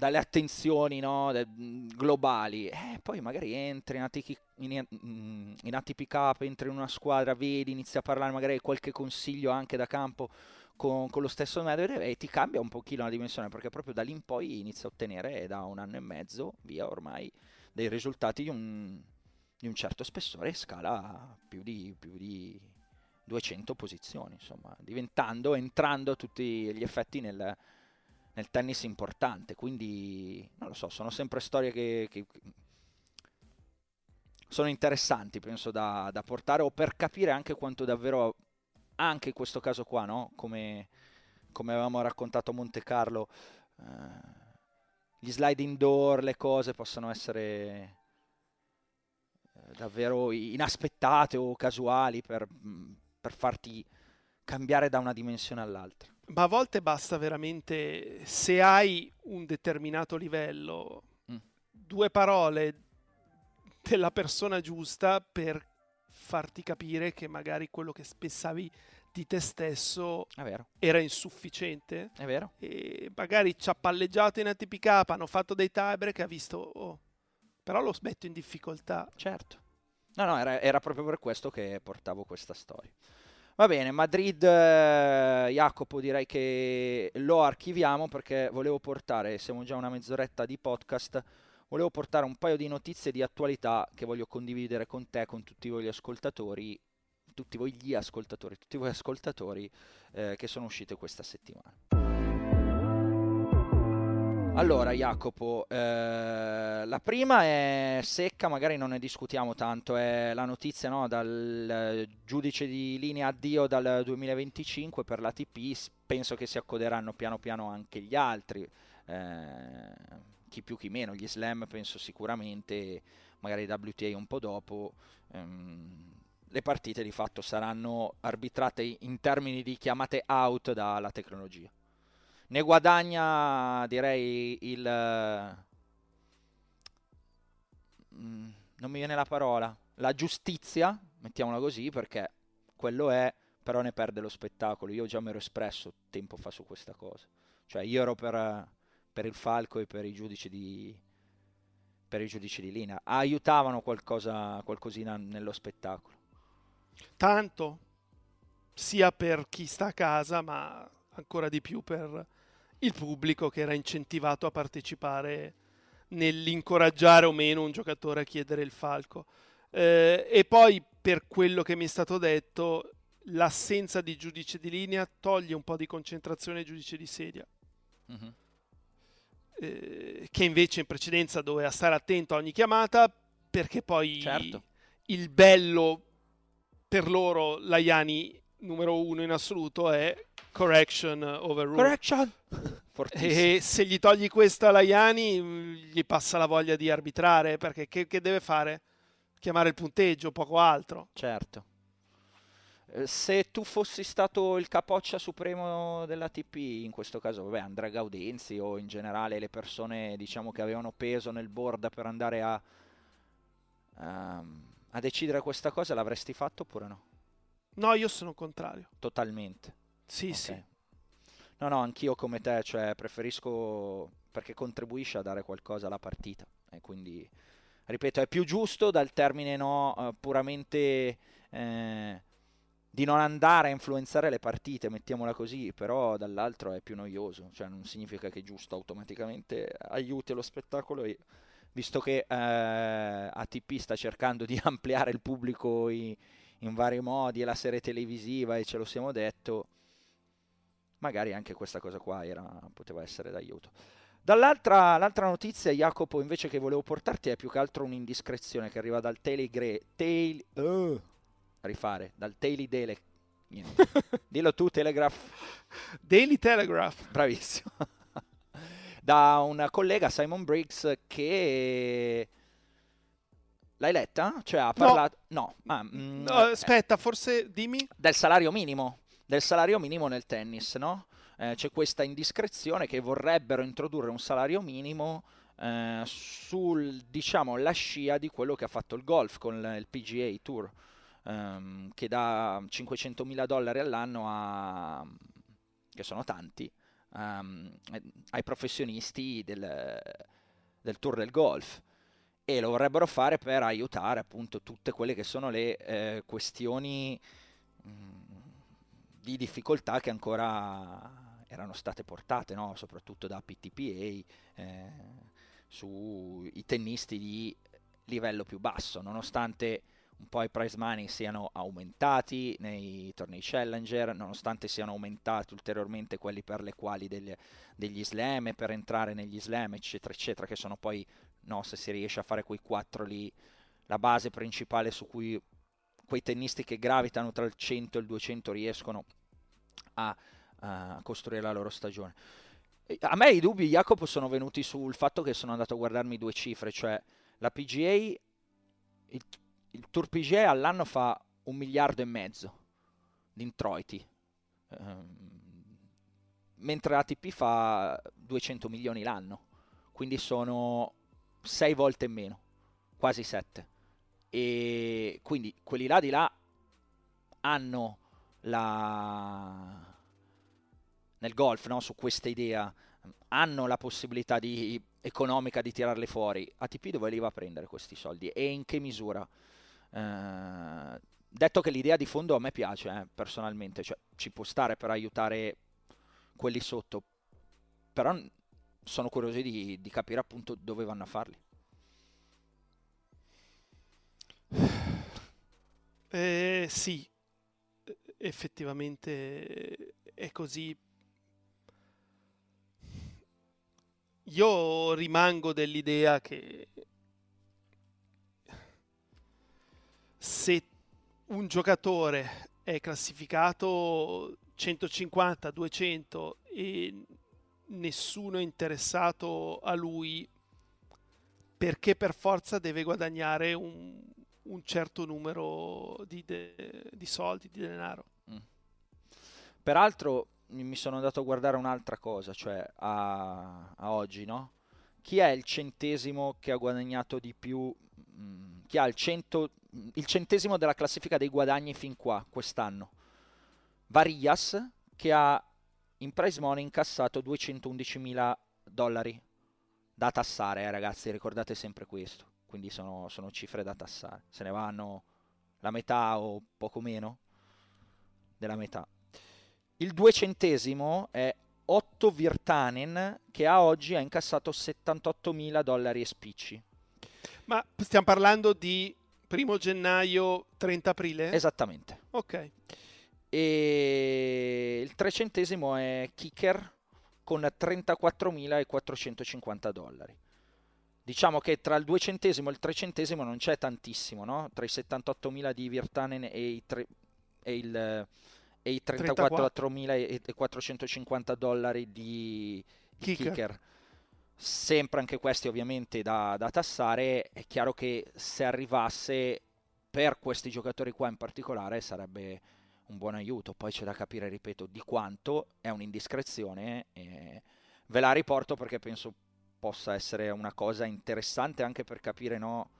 dalle attenzioni no, de, globali, eh, poi magari entri in ATP, in, in ATP Cup, entri in una squadra, vedi, inizi a parlare magari qualche consiglio anche da campo con, con lo stesso Medvedev e ti cambia un pochino la dimensione perché proprio da lì in poi inizi a ottenere da un anno e mezzo, via ormai, dei risultati di un, di un certo spessore e scala più di, più di 200 posizioni, insomma, diventando, entrando a tutti gli effetti nel nel tennis importante, quindi non lo so, sono sempre storie che, che sono interessanti, penso, da, da, portare o per capire anche quanto davvero, anche in questo caso qua, no? come, come avevamo raccontato a Monte Carlo, eh, gli slide indoor, le cose possono essere eh, davvero inaspettate o casuali per, per farti cambiare da una dimensione all'altra. Ma a volte basta veramente, se hai un determinato livello, mm. due parole della persona giusta per farti capire che magari quello che pensavi di te stesso era insufficiente. È vero. E magari ci ha palleggiato in ATP hanno fatto dei tiebreak ha visto, oh, però lo smetto in difficoltà. Certo. No, no, era, era proprio per questo che portavo questa storia. Va bene, Madrid, eh, Jacopo, direi che lo archiviamo perché volevo portare, siamo già una mezz'oretta di podcast, volevo portare un paio di notizie di attualità che voglio condividere con te, con tutti voi gli ascoltatori, tutti voi gli ascoltatori, tutti voi ascoltatori eh, che sono uscite questa settimana. Allora, Jacopo, eh, la prima è secca, magari non ne discutiamo tanto, è la notizia no, dal giudice di linea addio dal 2025 per l'ATP, penso che si accoderanno piano piano anche gli altri, eh, chi più chi meno, gli slam penso sicuramente, magari WTA un po' dopo. Ehm, le partite di fatto saranno arbitrate in termini di chiamate out dalla tecnologia ne guadagna direi il... Mm, non mi viene la parola, la giustizia, mettiamola così, perché quello è, però ne perde lo spettacolo. Io già mi ero espresso tempo fa su questa cosa. Cioè io ero per, per il Falco e per i giudici di, per i giudici di linea. Aiutavano qualcosa, qualcosina nello spettacolo. Tanto, sia per chi sta a casa, ma ancora di più per il pubblico che era incentivato a partecipare nell'incoraggiare o meno un giocatore a chiedere il falco. Eh, e poi, per quello che mi è stato detto, l'assenza di giudice di linea toglie un po' di concentrazione ai giudice di sedia. Uh-huh. Eh, che invece in precedenza doveva stare attento a ogni chiamata perché poi certo. il bello per loro, Laiani numero uno in assoluto, è correction overrule. Correction! e se gli togli questa a Laiani gli passa la voglia di arbitrare perché che, che deve fare? Chiamare il punteggio, poco altro. Certo. Eh, se tu fossi stato il capoccia supremo dell'ATP, in questo caso, vabbè, Andrea Gaudenzi o in generale le persone diciamo, che avevano peso nel board per andare a, a, a decidere questa cosa, l'avresti fatto oppure no? No, io sono contrario. Totalmente. Sì, okay. sì. No, no, anch'io come te, cioè preferisco perché contribuisce a dare qualcosa alla partita e quindi ripeto, è più giusto dal termine no uh, puramente eh, di non andare a influenzare le partite, mettiamola così, però dall'altro è più noioso, cioè non significa che giusto automaticamente aiuti lo spettacolo e visto che eh, ATP sta cercando di ampliare il pubblico in, in vari modi e la serie televisiva e ce lo siamo detto, magari anche questa cosa qua era, poteva essere d'aiuto. Dall'altra l'altra notizia, Jacopo, invece che volevo portarti è più che altro un'indiscrezione che arriva dal Telegre... Tail... Uh, rifare, dal Daily Dele... Dillo tu, Telegraph. Daily Telegraph. Bravissimo. da un collega, Simon Briggs, che... L'hai letta? Cioè ha parlato... No. no. Ah, mm, no aspetta, forse dimmi. Del salario minimo. Del salario minimo nel tennis, no? eh, c'è questa indiscrezione che vorrebbero introdurre un salario minimo eh, sul, diciamo, la scia di quello che ha fatto il golf con il PGA Tour, ehm, che dà 500 mila dollari all'anno a, che sono tanti, um, ai professionisti del, del Tour del Golf e lo vorrebbero fare per aiutare appunto tutte quelle che sono le eh, questioni mh, mm, di difficoltà che ancora erano state portate no? soprattutto da PTPA eh, sui tennisti di livello più basso, nonostante un po' i prize money siano aumentati nei tornei Challenger, nonostante siano aumentati ulteriormente quelli per le quali degli, degli slam per entrare negli slam, eccetera, eccetera, che sono poi, no, se si riesce a fare quei quattro lì, la base principale su cui quei tennisti che gravitano tra il 100 e il 200 riescono a a costruire la loro stagione. A me i dubbi, Jacopo, sono venuti sul fatto che sono andato a guardarmi due cifre, cioè la PGA, il, il Tour PGA all'anno fa un miliardo e mezzo di introiti, ehm, mentre ATP fa 200 milioni l'anno, quindi sono sei volte meno, quasi sette. E quindi quelli là di là hanno la nel golf, no? su questa idea, hanno la possibilità di, economica di tirarle fuori. ATP dove li va a prendere questi soldi e in che misura? Eh, detto che l'idea di fondo a me piace eh, personalmente, cioè ci può stare per aiutare quelli sotto, però sono curioso di, di capire appunto dove vanno a farli. Eh, sì, effettivamente è così io rimango dell'idea che se un giocatore è classificato 150, 200 e nessuno è interessato a lui perché per forza deve guadagnare un, un certo numero di, de, di, soldi, di denaro. Mm. Peraltro mi sono andato a guardare un'altra cosa, cioè a, a oggi, no? Chi è il centesimo che ha guadagnato di più? Mm, chi ha il, cento, il centesimo della classifica dei guadagni fin qua, quest'anno? Varias, che ha in prize money incassato 211 mila dollari da tassare, eh, ragazzi, ricordate sempre questo. Quindi sono, sono cifre da tassare. Se ne vanno la metà o poco meno della metà. Il duecentesimo è 8 Virtanen che a oggi ha incassato 78 mila dollari e spicci. Ma stiamo parlando di primo gennaio 30 aprile? Esattamente. Ok. E il trecentesimo è Kicker con 34.450 dollari. Diciamo che tra il duecentesimo e il trecentesimo non c'è tantissimo, no? Tra i 78.000 di Virtanen e, i tre, e il e i 34.450 dollari di kicker. kicker. Sempre anche questi ovviamente da, da tassare, è chiaro che se arrivasse per questi giocatori qua in particolare sarebbe un buon aiuto. Poi c'è da capire, ripeto, di quanto è un'indiscrezione. E ve la riporto perché penso possa essere una cosa interessante anche per capire, no?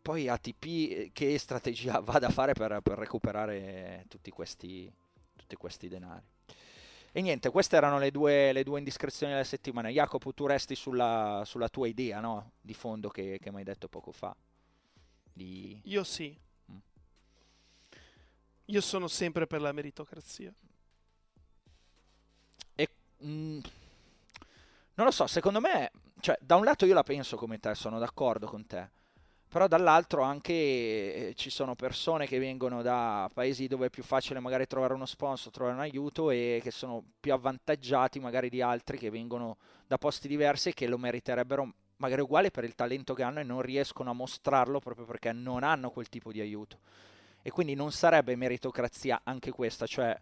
Poi ATP eh, che strategia vada a fare per, per recuperare tutti questi, tutti questi denari. E niente, queste erano le due, le due indiscrezioni della settimana. Jacopo, tu resti sulla, sulla tua idea, no? Di fondo che, che mi hai detto poco fa. Di... Io sì. Io sono sempre per la meritocrazia. E... Mh, mm, non lo so, secondo me... Cioè, da un lato io la penso come te, sono d'accordo con te però dall'altro anche eh, ci sono persone che vengono da paesi dove è più facile magari trovare uno sponsor, trovare un aiuto e che sono più avvantaggiati magari di altri che vengono da posti diversi e che lo meriterebbero magari uguale per il talento che hanno e non riescono a mostrarlo proprio perché non hanno quel tipo di aiuto. E quindi non sarebbe meritocrazia anche questa, cioè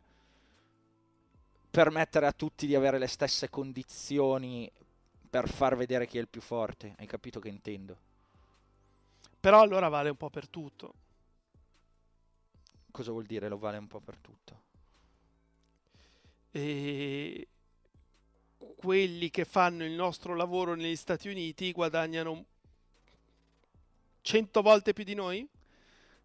permettere a tutti di avere le stesse condizioni per far vedere chi è il più forte. Hai capito che intendo? Però allora vale un po' per tutto. Cosa vuol dire lo vale un po' per tutto? E quelli che fanno il nostro lavoro negli Stati Uniti guadagnano 100 volte più di noi?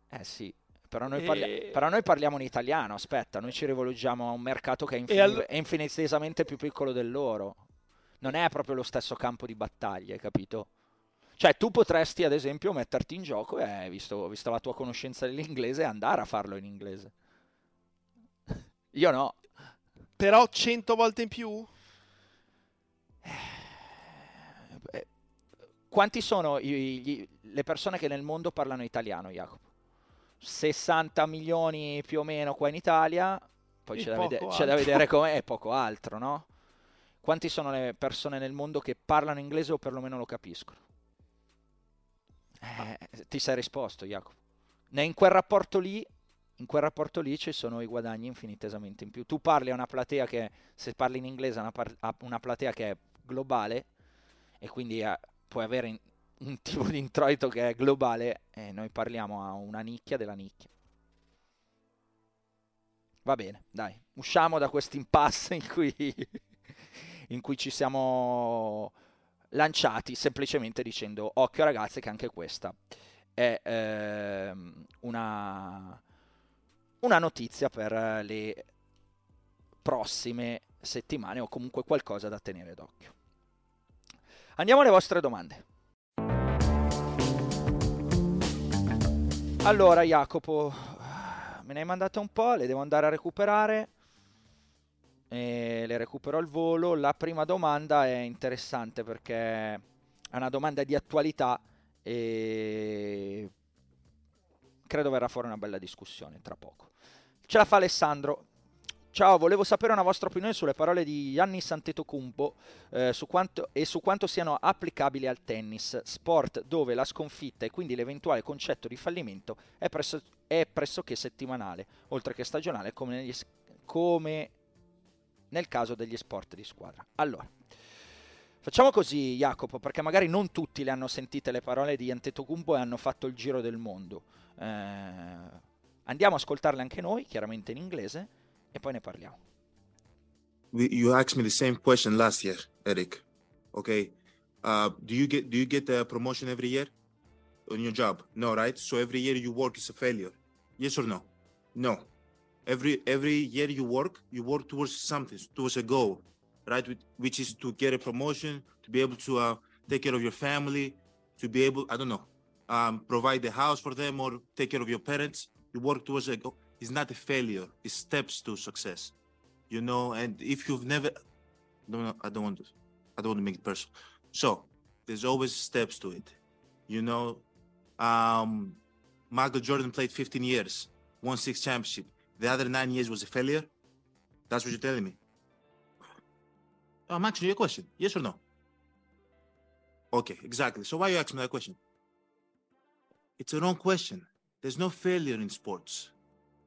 Eh sì, però noi, parli- e... però noi, parliamo in italiano, aspetta, noi ci rivolgiamo a un mercato che è, infin- all- è, infinitesimamente più piccolo del loro. Non è proprio lo stesso campo di battaglia, hai capito? Cioè, tu potresti, ad esempio, metterti in gioco e, visto, visto la tua conoscenza dell'inglese, andare a farlo in inglese. Io no. Però 100 volte in più? Eh, quanti sono i, gli, le persone che nel mondo parlano italiano, Jacopo? 60 milioni più o meno qua in Italia, poi c'è da, vede- c'è da, vedere com'è, e poco altro, no? Quanti sono le persone nel mondo che parlano inglese o perlomeno lo capiscono? Eh, ti sei risposto, Jacopo. In quel rapporto lì, in quel rapporto lì ci sono i guadagni infinitesamente in più. Tu parli a una platea che, se parli in inglese, a una, par- a una platea che è globale e quindi eh, puoi avere in- un tipo di introito che è globale e noi parliamo a una nicchia della nicchia. Va bene, dai, usciamo da questo impasse in cui, in cui ci siamo lanciati semplicemente dicendo occhio ragazzi che anche questa è eh, una, una notizia per le prossime settimane o comunque qualcosa da tenere d'occhio. Andiamo alle vostre domande. Allora Jacopo, me ne hai mandate un po', le devo andare a recuperare e le recupero al volo. La prima domanda è interessante perché è una domanda di attualità e credo verrà fuori una bella discussione tra poco. Ce la fa Alessandro. Ciao, volevo sapere una vostra opinione sulle parole di Giannis Antetokounmpo eh, e su quanto siano applicabili al tennis, sport dove la sconfitta e quindi l'eventuale concetto di fallimento è, presso, è pressoché settimanale, oltre che stagionale, come, negli, come nel caso degli sport di squadra. Allora, facciamo così Jacopo, perché magari non tutti le hanno sentite le parole di Antetokounmpo e hanno fatto il giro del mondo. Eh, andiamo a ascoltarle anche noi, chiaramente in inglese, e poi ne parliamo. You asked me the same question last year, Eric. Okay, uh, do you get do you get a promotion every year on your job? No, right? So every year you work is a failure. Yes or no? No. every every year you work you work towards something towards a goal right which is to get a promotion to be able to uh, take care of your family to be able i don't know um, provide the house for them or take care of your parents you work towards a goal it's not a failure it's steps to success you know and if you've never no, i don't want to i don't want to make it personal so there's always steps to it you know um michael jordan played 15 years won six championship the other nine years was a failure? That's what you're telling me. I'm asking you a question. Yes or no? Okay, exactly. So why are you asking me that question? It's a wrong question. There's no failure in sports.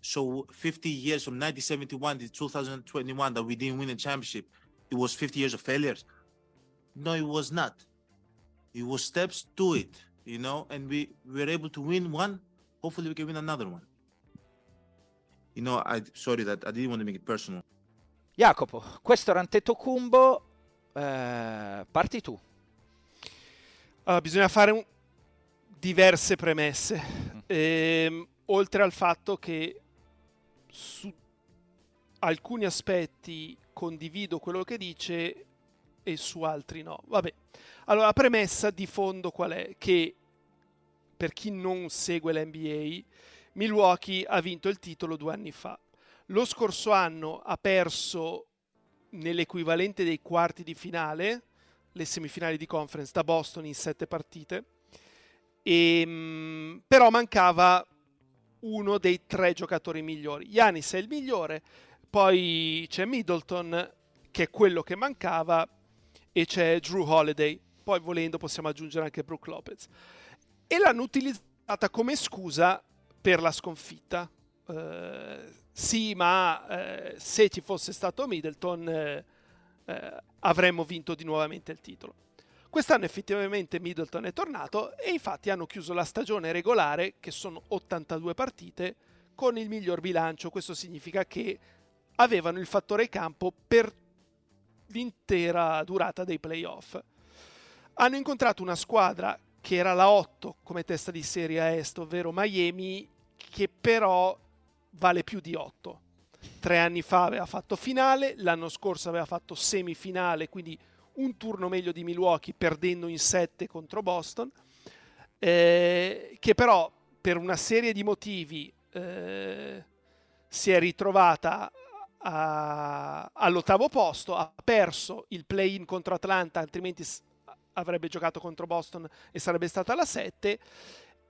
So 50 years from 1971 to 2021 that we didn't win a championship, it was 50 years of failures. No, it was not. It was steps to it, you know, and we, we were able to win one. Hopefully we can win another one. You know, I sorry that I didn't want to make it personal. Jacopo, questo era Antetokounmpo, eh, parti tu. Allora, bisogna fare un... diverse premesse, ehm, oltre al fatto che su alcuni aspetti condivido quello che dice e su altri no. Vabbè, allora la premessa di fondo qual è? Che per chi non segue l'NBA, Milwaukee ha vinto il titolo due anni fa. Lo scorso anno ha perso nell'equivalente dei quarti di finale, le semifinali di conference da Boston in sette partite, e, ehm, però mancava uno dei tre giocatori migliori. Yanis è il migliore, poi c'è Middleton che è quello che mancava e c'è Drew Holiday, poi volendo possiamo aggiungere anche Brooke Lopez. E l'hanno utilizzata come scusa per la sconfitta. Uh, sì, ma eh, se ci fosse stato Middleton eh, eh, avremmo vinto di nuovamente il titolo. Quest'anno effettivamente Middleton è tornato e infatti hanno chiuso la stagione regolare, che sono 82 partite, con il miglior bilancio. Questo significa che avevano il fattore campo per l'intera durata dei playoff. Hanno incontrato una squadra che era la 8 come testa di serie a est, ovvero Miami, che però vale più di 8. Tre anni fa aveva fatto finale, l'anno scorso aveva fatto semifinale, quindi un turno meglio di Milwaukee perdendo in 7 contro Boston, eh, che però per una serie di motivi eh, si è ritrovata a, all'ottavo posto, ha perso il play-in contro Atlanta, altrimenti avrebbe giocato contro Boston e sarebbe stata la 7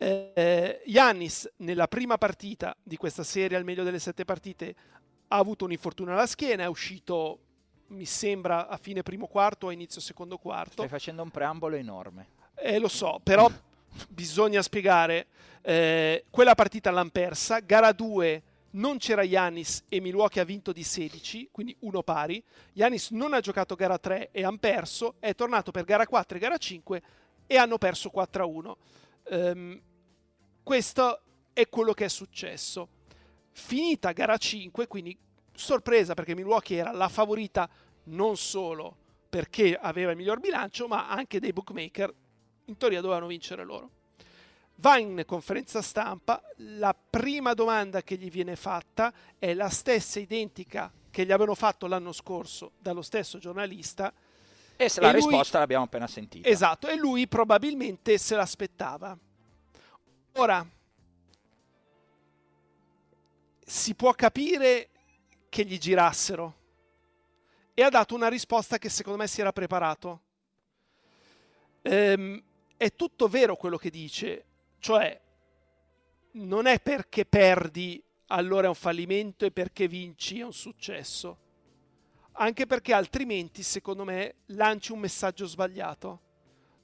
eh, Yannis nella prima partita di questa serie, al meglio delle sette partite, ha avuto un infortunio alla schiena, è uscito, mi sembra, a fine primo quarto o a inizio secondo quarto. Stai facendo un preambolo enorme. Eh, lo so, però bisogna spiegare. Eh, quella partita l'hanno persa, gara 2 non c'era Yanis e Milwaukee ha vinto di 16, quindi uno pari. Yanis non ha giocato gara 3 e hanno perso, è tornato per gara 4 e gara 5 e hanno perso 4 a 1. Um, ehm, questo è quello che è successo. Finita gara 5, quindi sorpresa perché Milwaukee era la favorita non solo perché aveva il miglior bilancio, ma anche dei bookmaker in teoria dovevano vincere loro. Va in conferenza stampa, la prima domanda che gli viene fatta è la stessa identica che gli avevano fatto l'anno scorso dallo stesso giornalista. E se la lui, risposta l'abbiamo appena sentita. Esatto, e lui probabilmente se l'aspettava. Ora, si può capire che gli girassero e ha dato una risposta che secondo me si era preparato. Ehm, è tutto vero quello che dice, cioè non è perché perdi allora è un fallimento e perché vinci è un successo. Anche perché altrimenti, secondo me, lanci un messaggio sbagliato,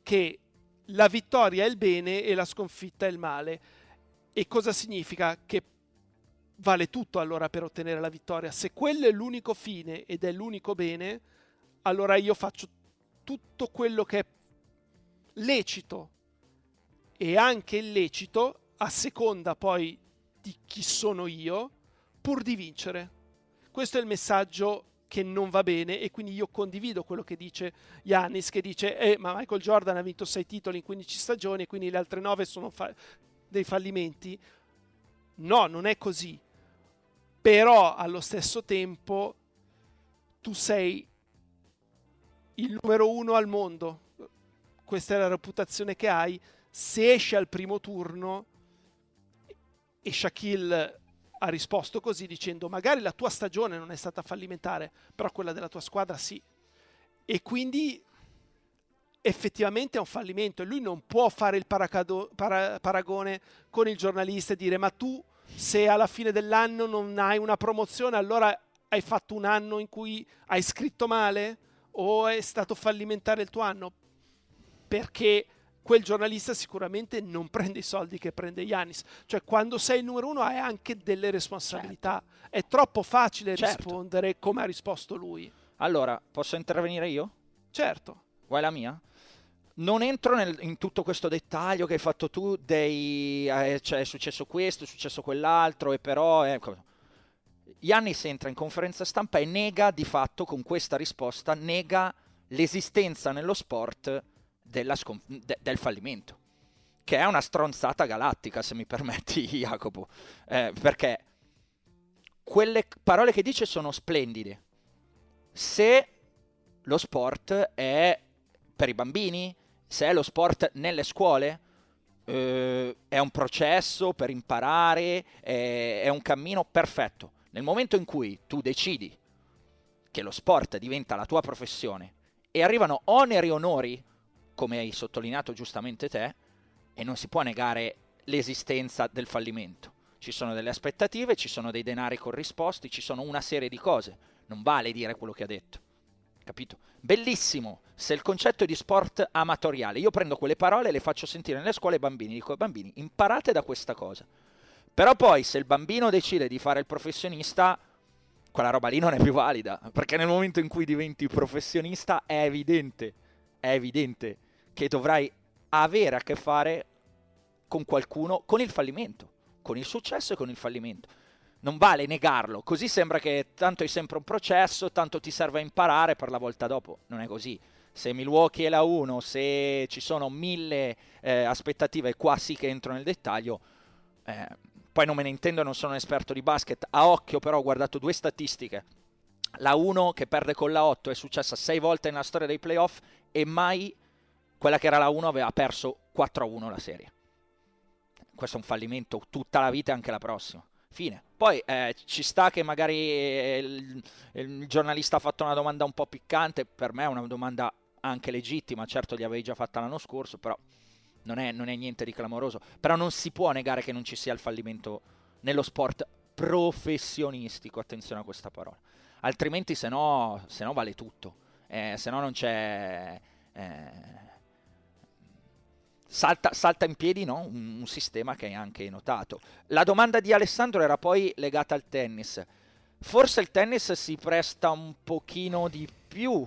che la vittoria è il bene e la sconfitta è il male. E cosa significa? Che vale tutto allora per ottenere la vittoria. Se quello è l'unico fine ed è l'unico bene, allora io faccio tutto quello che è lecito e anche illecito, a seconda poi di chi sono io, pur di vincere. Questo è il messaggio che non va bene e quindi io condivido quello che dice Yannis che dice eh, ma Michael Jordan ha vinto 6 titoli in 15 stagioni e quindi le altre 9 sono fa- dei fallimenti no non è così però allo stesso tempo tu sei il numero uno al mondo. Questa è la reputazione che hai. Se esci al primo turno e Shaquille ha risposto così dicendo magari la tua stagione non è stata fallimentare, però quella della tua squadra sì. E quindi effettivamente è un fallimento. E lui non può fare il paracado- para- paragone con il giornalista e dire ma tu se alla fine dell'anno non hai una promozione allora hai fatto un anno in cui hai scritto male o è stato fallimentare il tuo anno? Perché quel giornalista sicuramente non prende i soldi che prende Yanis. Cioè, quando sei il numero uno hai anche delle responsabilità. Certo. È troppo facile certo. rispondere come ha risposto lui. Allora, posso intervenire io? Certo. Vuoi la mia? Non entro nel, in tutto questo dettaglio che hai fatto tu dei... Eh, cioè è successo questo, è successo quell'altro e però... Eh, Yannis entra in conferenza stampa e nega di fatto con questa risposta, nega l'esistenza nello sport scon- de- del fallimento, che è una stronzata galattica se mi permetti Jacopo, eh, perché quelle parole che dice sono splendide. Se lo sport è per i bambini, se è lo sport nelle scuole, eh, è un processo per imparare, è, è un cammino perfetto. Nel momento in cui tu decidi che lo sport diventa la tua professione e arrivano oneri e onori, come hai sottolineato giustamente te, e non si può negare l'esistenza del fallimento. Ci sono delle aspettative, ci sono dei denari corrisposti, ci sono una serie di cose. Non vale dire quello che ha detto capito? Bellissimo, se il concetto è di sport amatoriale, io prendo quelle parole e le faccio sentire nelle scuole ai bambini, dico ai bambini, imparate da questa cosa. Però poi se il bambino decide di fare il professionista, quella roba lì non è più valida, perché nel momento in cui diventi professionista è evidente, è evidente che dovrai avere a che fare con qualcuno, con il fallimento, con il successo e con il fallimento non vale negarlo, così sembra che tanto è sempre un processo, tanto ti serve a imparare per la volta dopo, non è così. Se Milwaukee è la 1, se ci sono mille eh, aspettative, qua sì che entro nel dettaglio, eh, poi non me ne intendo, non sono un esperto di basket, a occhio però ho guardato due statistiche. La 1 che perde con la 8 è successa 6 volte nella storia dei playoff e mai quella che era la 1 aveva perso 4-1 la serie. Questo è un fallimento tutta la vita e anche la prossima. Fine. Poi eh, ci sta che magari eh, il, il, giornalista ha fatto una domanda un po' piccante, per me è una domanda anche legittima, certo gli avevi già fatta l'anno scorso, però non è, non è niente di clamoroso. Però non si può negare che non ci sia il fallimento nello sport professionistico, attenzione a questa parola. Altrimenti se no, se no vale tutto, eh, se no non c'è... Eh, salta, salta in piedi no? un, un, sistema che hai anche notato. La domanda di Alessandro era poi legata al tennis. Forse il tennis si presta un pochino di più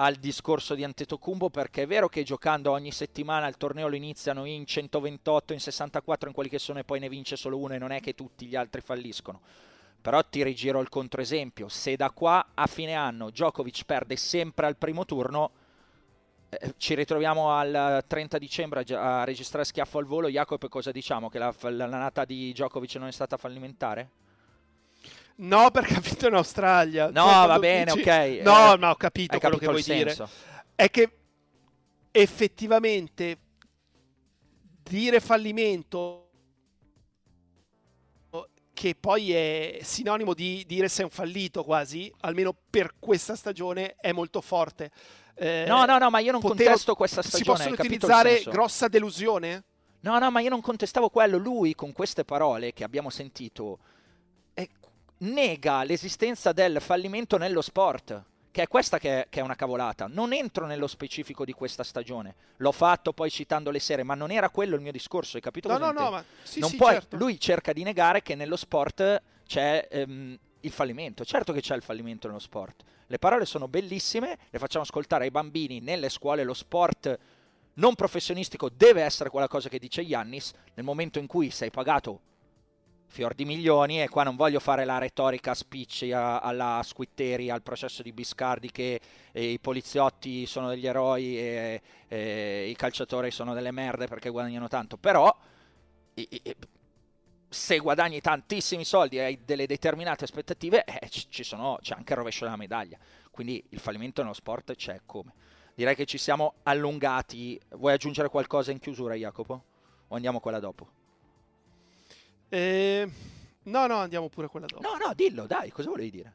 al discorso di Antetokounmpo perché è vero che giocando ogni settimana il torneo lo iniziano in 128, in 64, in quelli che sono e poi ne vince solo uno e non è che tutti gli altri falliscono. Però ti rigiro il controesempio, se da qua a fine anno Djokovic perde sempre al primo turno, ci ritroviamo al 30 dicembre a, registrare schiaffo al volo. Jacopo, cosa diciamo? Che la, la nata di Djokovic non è stata fallimentare? No, perché ha vinto in Australia. No, cioè, va bene, dici... ok. No, eh, ma ho capito quello capito che vuoi dire. Senso. È che effettivamente dire fallimento che poi è sinonimo di dire sei un fallito quasi, almeno per questa stagione, è molto forte. Eh, no, no, no, ma io non poter... contesto questa stagione. Si possono utilizzare grossa delusione? No, no, ma io non contestavo quello. Lui, con queste parole che abbiamo sentito, eh, nega l'esistenza del fallimento nello sport. Che è questa che è, che è, una cavolata. Non entro nello specifico di questa stagione. L'ho fatto poi citando le serie, ma non era quello il mio discorso. Hai capito? No, no, no, ma sì, non sì, puoi, certo. Lui cerca di negare che nello sport c'è ehm, il fallimento. Certo che c'è il fallimento nello sport. Le parole sono bellissime, le facciamo ascoltare ai bambini nelle scuole, lo sport non professionistico deve essere quella cosa che dice Yannis, nel momento in cui sei pagato fior di milioni e qua non voglio fare la retorica speech alla Squitteri, al processo di Biscardi che eh, i poliziotti sono degli eroi e, e, i calciatori sono delle merde perché guadagnano tanto, però e, se guadagni tantissimi soldi e hai delle determinate aspettative, eh, sono, c'è anche il rovescio della medaglia. Quindi il fallimento nello sport c'è come. Direi che ci siamo allungati. Vuoi aggiungere qualcosa in chiusura, Jacopo? O andiamo quella dopo? Eh, no, no, andiamo pure quella dopo. No, no, dillo, dai, cosa volevi dire?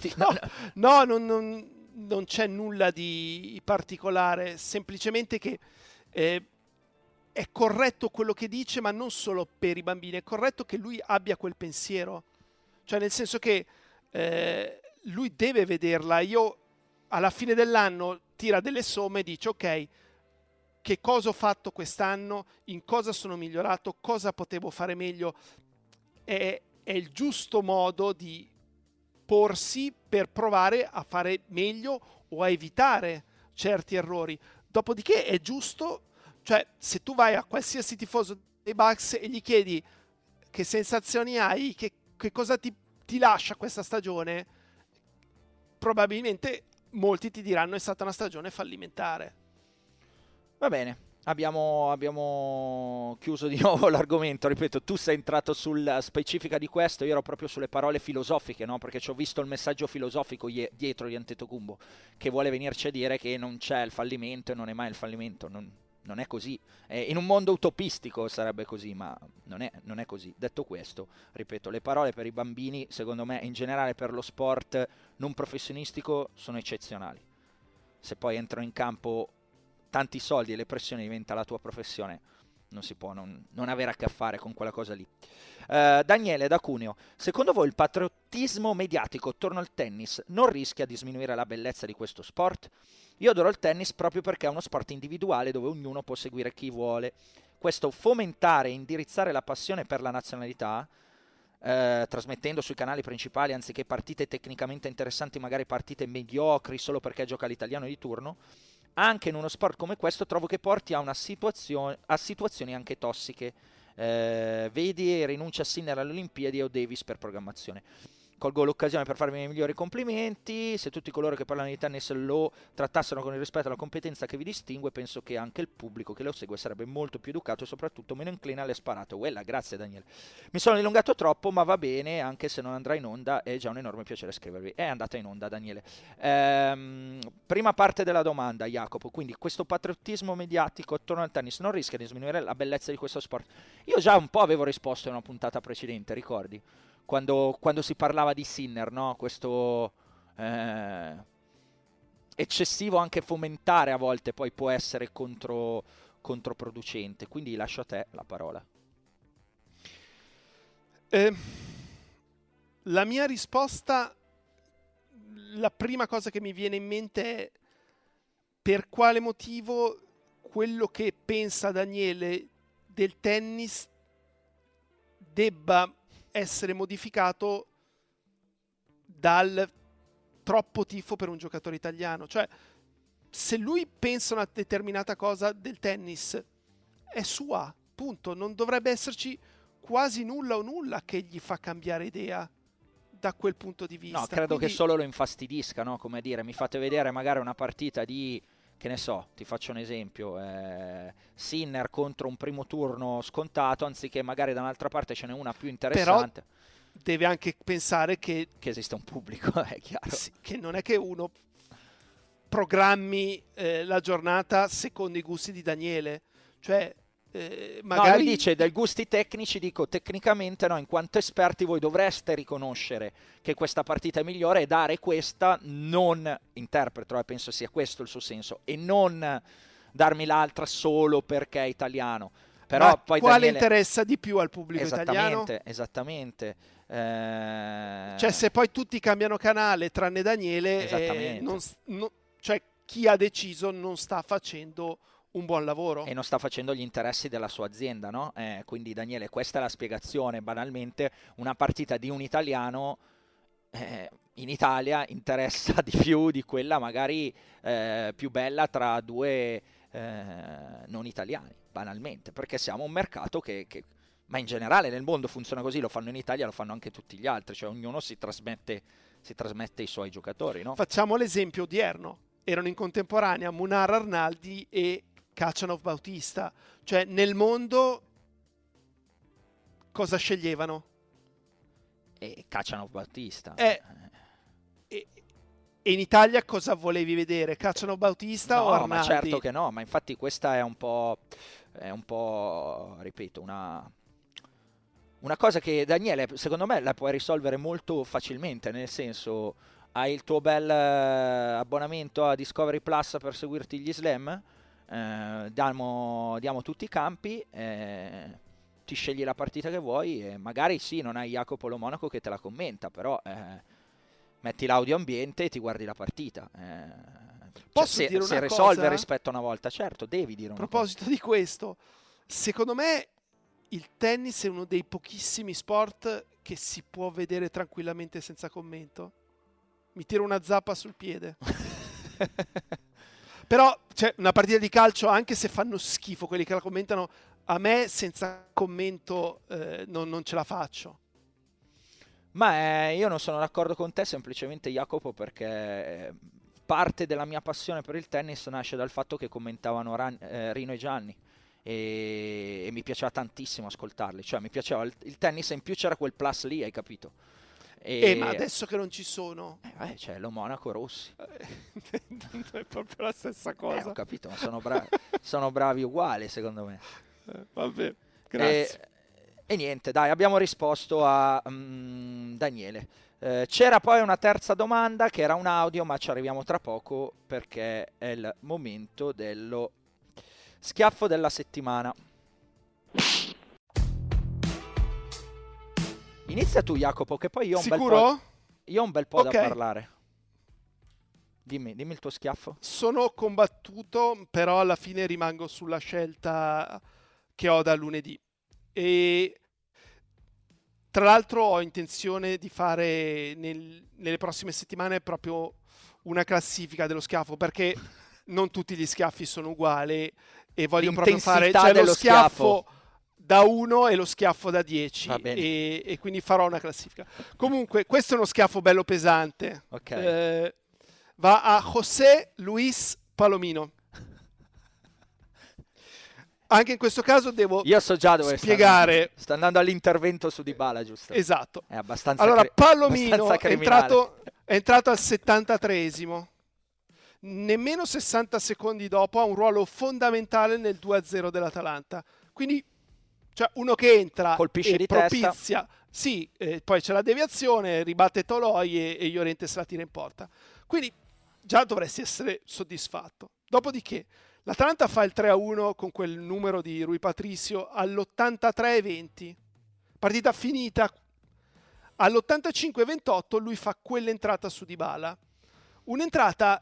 Ti, no, no, non, non, non, c'è nulla di particolare, semplicemente che eh, è corretto quello che dice, ma non solo per i bambini, è corretto che lui abbia quel pensiero. Cioè, nel senso che eh, lui deve vederla. Io alla fine dell'anno tira delle somme e dice ok, che cosa ho fatto quest'anno, in cosa sono migliorato, cosa potevo fare meglio. È, è il giusto modo di porsi per provare a fare meglio o a evitare certi errori. Dopodiché è giusto, cioè se tu vai a qualsiasi tifoso dei Bucks e gli chiedi che sensazioni hai, che, che cosa ti, ti lascia questa stagione, probabilmente molti ti diranno è stata una stagione fallimentare. Va bene, Abbiamo, abbiamo, chiuso di nuovo l'argomento, ripeto, tu sei entrato sulla specifica di questo, io ero proprio sulle parole filosofiche, no? perché ci ho visto il messaggio filosofico ie- dietro di Antetokounmpo, che vuole venirci a dire che non c'è il fallimento e non è mai il fallimento, non, non è così. Eh, in un mondo utopistico sarebbe così, ma non è, non è, così. Detto questo, ripeto, le parole per i bambini, secondo me, in generale per lo sport non professionistico, sono eccezionali. Se poi entrano in campo tanti soldi e le pressioni diventa la tua professione, non si può non, non avere a che fare con quella cosa lì. Uh, Daniele da Cuneo, secondo voi il patriottismo mediatico attorno al tennis non rischia di sminuire la bellezza di questo sport? Io adoro il tennis proprio perché è uno sport individuale dove ognuno può seguire chi vuole. Questo fomentare e indirizzare la passione per la nazionalità, eh, trasmettendo sui canali principali anziché partite tecnicamente interessanti, magari partite mediocri solo perché gioca l'italiano di turno, anche in uno sport come questo trovo che porti a, situazione, a situazioni anche tossiche. Eh, vedi rinuncia a Sinner alle Olimpiadi o Davis per programmazione. Colgo l'occasione per farvi i migliori complimenti. Se tutti coloro che parlano di tennis lo trattassero con il rispetto e la competenza che vi distingue, penso che anche il pubblico che lo segue sarebbe molto più educato e soprattutto meno incline alle sparate. Quella, grazie Daniele. Mi sono dilungato troppo, ma va bene, anche se non andrà in onda, è già un enorme piacere scrivervi. È andata in onda, Daniele. Ehm, prima parte della domanda, Jacopo. Quindi, questo patriottismo mediatico attorno al tennis non rischia di sminuire la bellezza di questo sport? Io già un po' avevo risposto in una puntata precedente, ricordi? Quando, quando si parlava di Sinner, no? questo eh, eccessivo anche fomentare a volte poi può essere contro, controproducente. Quindi lascio a te la parola. Eh, la mia risposta, la prima cosa che mi viene in mente è per quale motivo quello che pensa Daniele del tennis debba essere modificato dal troppo tifo per un giocatore italiano. Cioè, se lui pensa una determinata cosa del tennis, è sua, punto. Non dovrebbe esserci quasi nulla o nulla che gli fa cambiare idea da quel punto di vista. No, credo Quindi... che solo lo infastidisca, no? Come dire, mi fate vedere magari una partita di che ne so, ti faccio un esempio, eh, Sinner contro un primo turno scontato, anziché magari da un'altra parte ce n'è una più interessante. Però deve anche pensare che, che esiste un pubblico, è chiaro. Sì, che non è che uno programmi eh, la giornata secondo i gusti di Daniele, cioè eh, magari... No, lui dice dai gusti tecnici, dico tecnicamente no, in quanto esperti voi dovreste riconoscere che questa partita è migliore e dare questa, non interpreto, eh, penso sia questo il suo senso, e non darmi l'altra solo perché è italiano. Però Ma poi quale Daniele... interessa di più al pubblico esattamente, italiano? Esattamente, eh... Cioè se poi tutti cambiano canale tranne Daniele, eh, non, non, cioè chi ha deciso non sta facendo un buon lavoro. E non sta facendo gli interessi della sua azienda, no? Eh, quindi Daniele, questa è la spiegazione, banalmente una partita di un italiano eh, in Italia interessa di più di quella magari eh, più bella tra due eh, non italiani, banalmente, perché siamo un mercato che, che, ma in generale nel mondo funziona così, lo fanno in Italia, lo fanno anche tutti gli altri, cioè ognuno si trasmette, si trasmette i suoi giocatori, no? Facciamo l'esempio odierno, erano in contemporanea Munar Arnaldi e Kachanov Bautista. Cioè, nel mondo cosa sceglievano? E Kachanov Bautista. Eh, e, e, in Italia cosa volevi vedere? Kachanov Bautista no, o Arnaldi? ma certo che no, ma infatti questa è un po', è un po' ripeto, una, una cosa che Daniele, secondo me, la puoi risolvere molto facilmente, nel senso hai il tuo bel eh, abbonamento a Discovery Plus per seguirti gli slam, eh, diamo, diamo, tutti i campi, eh, ti scegli la partita che vuoi e magari sì, non hai Jacopo Lo Monaco che te la commenta, però eh, metti l'audio ambiente e ti guardi la partita. Eh, Posso cioè, dire si, una si risolve cosa? rispetto a una volta, certo, devi dire A proposito di questo, secondo me il tennis è uno dei pochissimi sport che si può vedere tranquillamente senza commento. Mi tiro una zappa sul piede. Però, cioè, una partita di calcio, anche se fanno schifo quelli che la commentano, a me senza commento eh, non, non ce la faccio. Ma eh, io non sono d'accordo con te, semplicemente Jacopo, perché eh, parte della mia passione per il tennis nasce dal fatto che commentavano Ran- eh, Rino e Gianni e, e mi piaceva tantissimo ascoltarli, cioè mi piaceva il, il tennis e in più c'era quel plus lì, hai capito? E, Eh, ma adesso che non ci sono, eh, c'è lo Monaco Rossi. eh, non è proprio la stessa Eh, cosa. ho capito, ma sono, bra- sono bravi uguali secondo me. Eh, vabbè, grazie. E, e niente, dai, abbiamo risposto a mm, Daniele. Eh, c'era poi una terza domanda che era un audio, ma ci arriviamo tra poco perché è il momento dello schiaffo della settimana. Inizia tu, Jacopo, che poi io ho un bel po', Sicuro? io ho un bel po' Ok. da parlare. Dimmi, dimmi il tuo schiaffo. Sono combattuto, però alla fine rimango sulla scelta che ho da lunedì. E tra l'altro ho intenzione di fare nel- nelle prossime settimane proprio una classifica dello schiaffo, perché non tutti gli schiaffi sono uguali e voglio proprio fare cioè, lo dello schiaffo schiaffo. Da 1 e lo schiaffo da 10 Va bene. e, e quindi farò una classifica. Comunque, questo è uno schiaffo bello pesante. Ok. Eh, va a José Luis Palomino. Anche in questo caso devo Io so già dove sta spiegare. andando. Sta andando all'intervento su Dybala, giusto? Esatto. È abbastanza Allora, Palomino abbastanza è entrato, è entrato al 73esimo. Nemmeno 60 secondi dopo ha un ruolo fondamentale nel 2-0 dell'Atalanta. Quindi, cioè, uno che entra Colpisce e di testa. propizia. Sì, eh, poi c'è la deviazione, ribatte Toloi e, e Llorente se la tira in porta. Quindi già dovresti essere soddisfatto. Dopodiché l'Atalanta fa il 3-1 con quel numero di Rui Patricio all'83-20. Partita finita. All'85-28 lui fa quell'entrata su Dybala. Un'entrata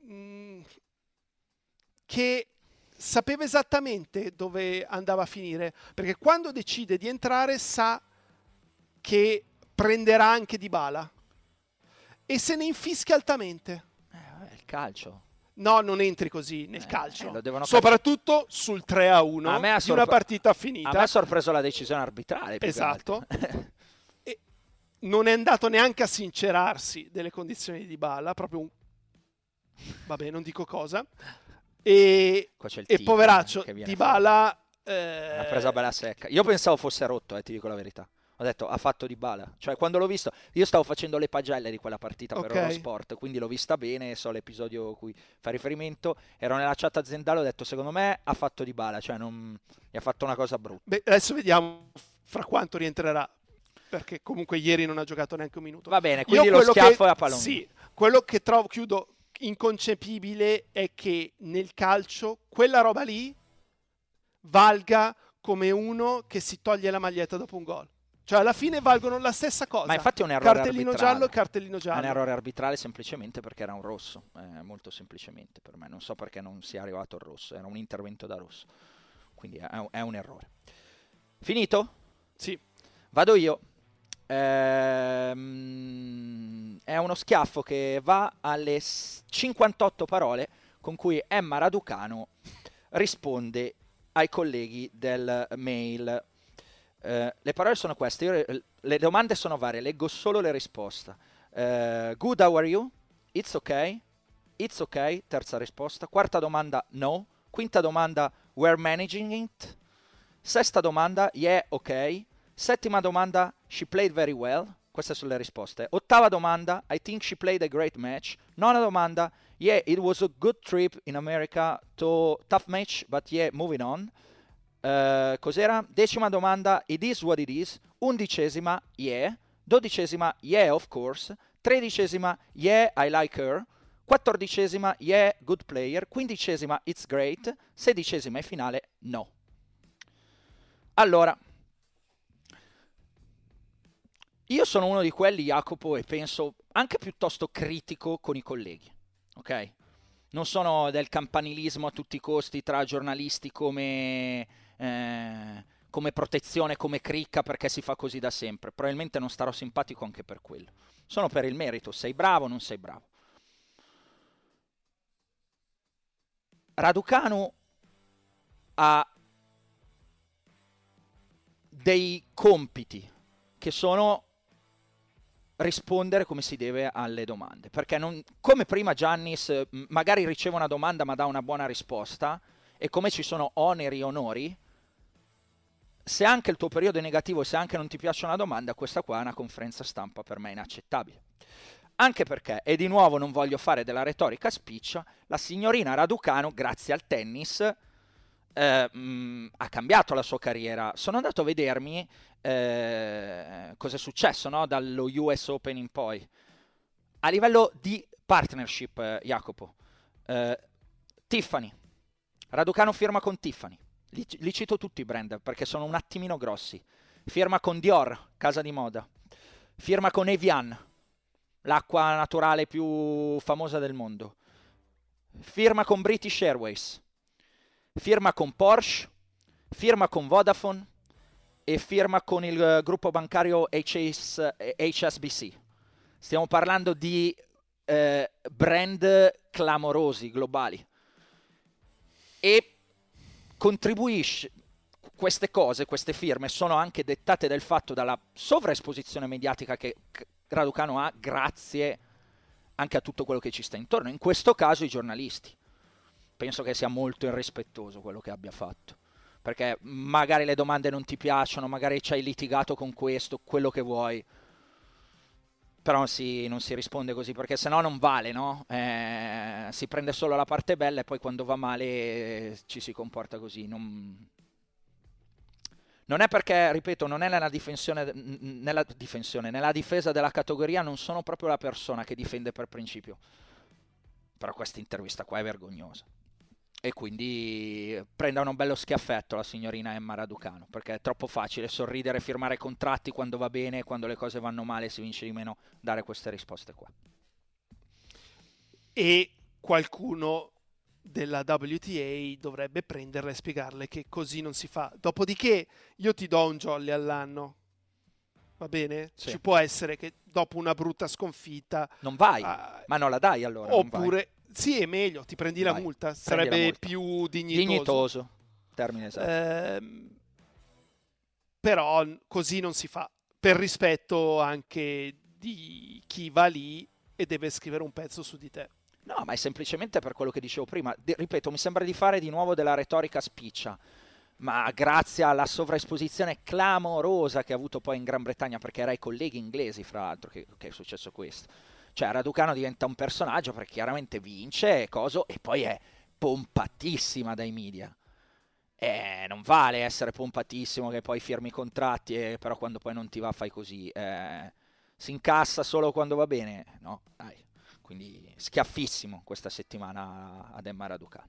mh, che sapeva esattamente dove andava a finire, perché quando decide di entrare sa che prenderà anche Dybala e se ne infischia altamente. Eh, il calcio. No, non entri così nel Eh, calcio. eh, Soprattutto sul 3 a 1 A me di una partita A finita. me ha sorpreso la decisione arbitrale. Esatto. E non è andato neanche a sincerarsi delle condizioni di Balla, proprio un... Vabbè, non dico cosa. E, e poveraccio di. Bala... L'ha presa bella secca. Io pensavo fosse rotto, eh, ti dico la verità. Ho detto, ha fatto di bala. Cioè, quando l'ho visto, io stavo facendo le pagelle di quella partita per Ok. Eurosport, quindi l'ho vista bene, so l'episodio a cui fa riferimento. Ero nella chat aziendale, ho detto, secondo me ha fatto di bala, cioè non... gli ha fatto una cosa brutta. Beh, adesso vediamo fra quanto rientrerà. Perché comunque ieri non ha giocato neanche un minuto. Va bene, Io quindi lo quello schiaffo che- è a Palomino. Sì, quello che trovo, chiudo, inconcepibile è che nel calcio quella roba lì valga come uno che si toglie la maglietta dopo un gol. Cioè alla fine valgono la stessa cosa. Ma infatti è un errore Cartellino arbitrale. giallo, cartellino È giallo. un errore arbitrale semplicemente perché era un rosso, eh, molto semplicemente per me. Non so perché non sia arrivato il rosso, era un intervento da rosso. Quindi è un, è un errore. Finito? Sì. Vado io. Ehm, è uno schiaffo che va alle s- 58 parole con cui Emma Raducano risponde ai colleghi del mail. Eh, le parole sono queste, io le, domande sono varie, leggo solo le risposte. Eh, good, how are you? It's okay. It's okay, terza risposta. Quarta domanda, no. Quinta domanda, we're managing it. Sesta domanda, yeah, ok. Settima domanda, she played very well. Queste sono le risposte. Ottava domanda, I think she played a great match. Nona domanda, yeah, it was a good trip in America to tough match, but yeah, moving on. Eh, cos'era? Decima domanda, it is what it is. Undicesima, yeah. Dodicesima, yeah, of course. Tredicesima, yeah, I like her. Quattordicesima, yeah, good player. Quindicesima, it's great. Sedicesima e finale, no. Allora, io sono uno di quelli, Jacopo, e penso anche piuttosto critico con i colleghi, ok? Non sono del campanilismo a tutti i costi tra giornalisti come, eh, come protezione, come cricca, perché si fa così da sempre. Probabilmente non starò simpatico anche per quello. Sono per il merito, sei bravo o non sei bravo. Raducanu ha dei compiti che sono rispondere come si deve alle domande. Perché non, come prima Giannis magari riceve una domanda ma dà una buona risposta, e come ci sono oneri e onori, se anche il tuo periodo è negativo e se anche non ti piace una domanda, questa qua è una conferenza stampa per me inaccettabile. Anche perché, e di nuovo non voglio fare della retorica spiccia, la signorina Raducano, grazie al tennis, eh, ha cambiato la sua carriera. Sono andato a vedermi eh, cosa è successo no? dallo US Open in poi. A livello di partnership, eh, Jacopo, eh, Tiffany, Raducano firma con Tiffany, li, li cito tutti i brand perché sono un attimino grossi. Firma con Dior, casa di moda. Firma con Evian, l'acqua naturale più famosa del mondo. Firma con British Airways. Firma con Porsche. Firma con Vodafone. E firma con il eh, gruppo bancario HS, HSBC. Stiamo parlando di eh, brand clamorosi, globali. E contribuisce, queste cose, queste firme sono anche dettate dal fatto dalla sovraesposizione mediatica che Raducano ha grazie anche a tutto quello che ci sta intorno, in questo caso i giornalisti. Penso che sia molto irrispettoso quello che abbia fatto, perché magari le domande non ti piacciono, magari ci hai litigato con questo, quello che vuoi, però non si, non si risponde così, perché sennò non vale, no? Eh, si prende solo la parte bella e poi quando va male ci si comporta così. Non, non è perché, ripeto, non è nella difensione, nella difensione, nella difesa della categoria, non sono proprio la persona che difende per principio. Però questa intervista qua è vergognosa. E quindi prenda un bello schiaffetto la signorina Emma Raducano, perché è troppo facile sorridere, firmare contratti quando va bene, quando le cose vanno male, si vince di meno, dare queste risposte qua. E qualcuno della WTA dovrebbe prenderla e spiegarle che così non si fa. Dopodiché io ti do un jolly all'anno. Va bene? Sì. Ci può essere che dopo una brutta sconfitta... Non vai, uh, ma non la dai allora. Oppure, sì, è meglio, ti prendi vai. la multa. Prendi Sarebbe la multa. più dignitoso. Dignitoso, termine esatto. Eh, però così non si fa. Per rispetto anche di chi va lì e deve scrivere un pezzo su di te. No, ma è semplicemente per quello che dicevo prima. De- ripeto, mi sembra di fare di nuovo della retorica spiccia, ma grazie alla sovraesposizione clamorosa che ha avuto poi in Gran Bretagna, perché era ai colleghi inglesi, fra l'altro, che, che è successo questo. Cioè, Raducano diventa un personaggio perché chiaramente vince e coso, e poi è pompatissima dai media. Eh, non vale essere pompatissimo che poi firmi i contratti, e, però quando poi non ti va fai così. Eh, si incassa solo quando va bene? No, dai quindi schiaffissimo questa settimana ad Emma Raducano.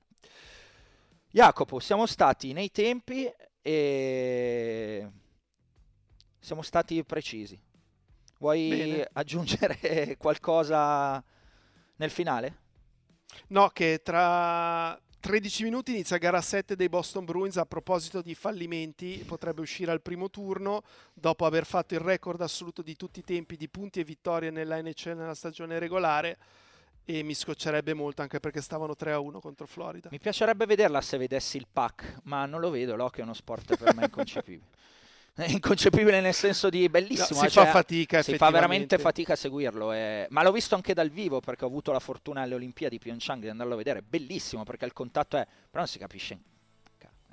Jacopo, siamo stati nei tempi e siamo stati precisi. Vuoi Bene. aggiungere qualcosa nel finale? No, che tra 13 minuti inizia gara 7 dei Boston Bruins a proposito di fallimenti, potrebbe uscire al primo turno dopo aver fatto il record assoluto di tutti i tempi di punti e vittorie nella NHL nella stagione regolare e mi scoccerebbe molto anche perché stavano 3-1 contro Florida. Mi piacerebbe vederla se vedessi il pack, ma non lo vedo, l'occhio è uno sport per me inconcepibile. È inconcepibile nel senso di bellissimo. No, si cioè, fa fatica, si fa veramente fatica a seguirlo. Eh. Ma l'ho visto anche dal vivo perché ho avuto la fortuna alle Olimpiadi di Pyeongchang di andarlo a vedere. Bellissimo perché il contatto è. però non si capisce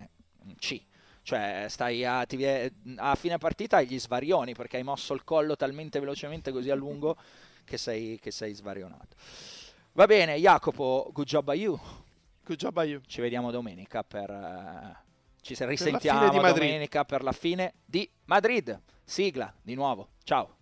eh, un C. Cioè, stai a, ti, a fine partita hai gli svarioni perché hai mosso il collo talmente velocemente così a lungo che sei, che sei svarionato. Va bene, Jacopo, good job a you. Good job a you. Ci vediamo domenica per. Uh, ci risentiamo domenica per la fine di Madrid. Sigla di nuovo. Ciao.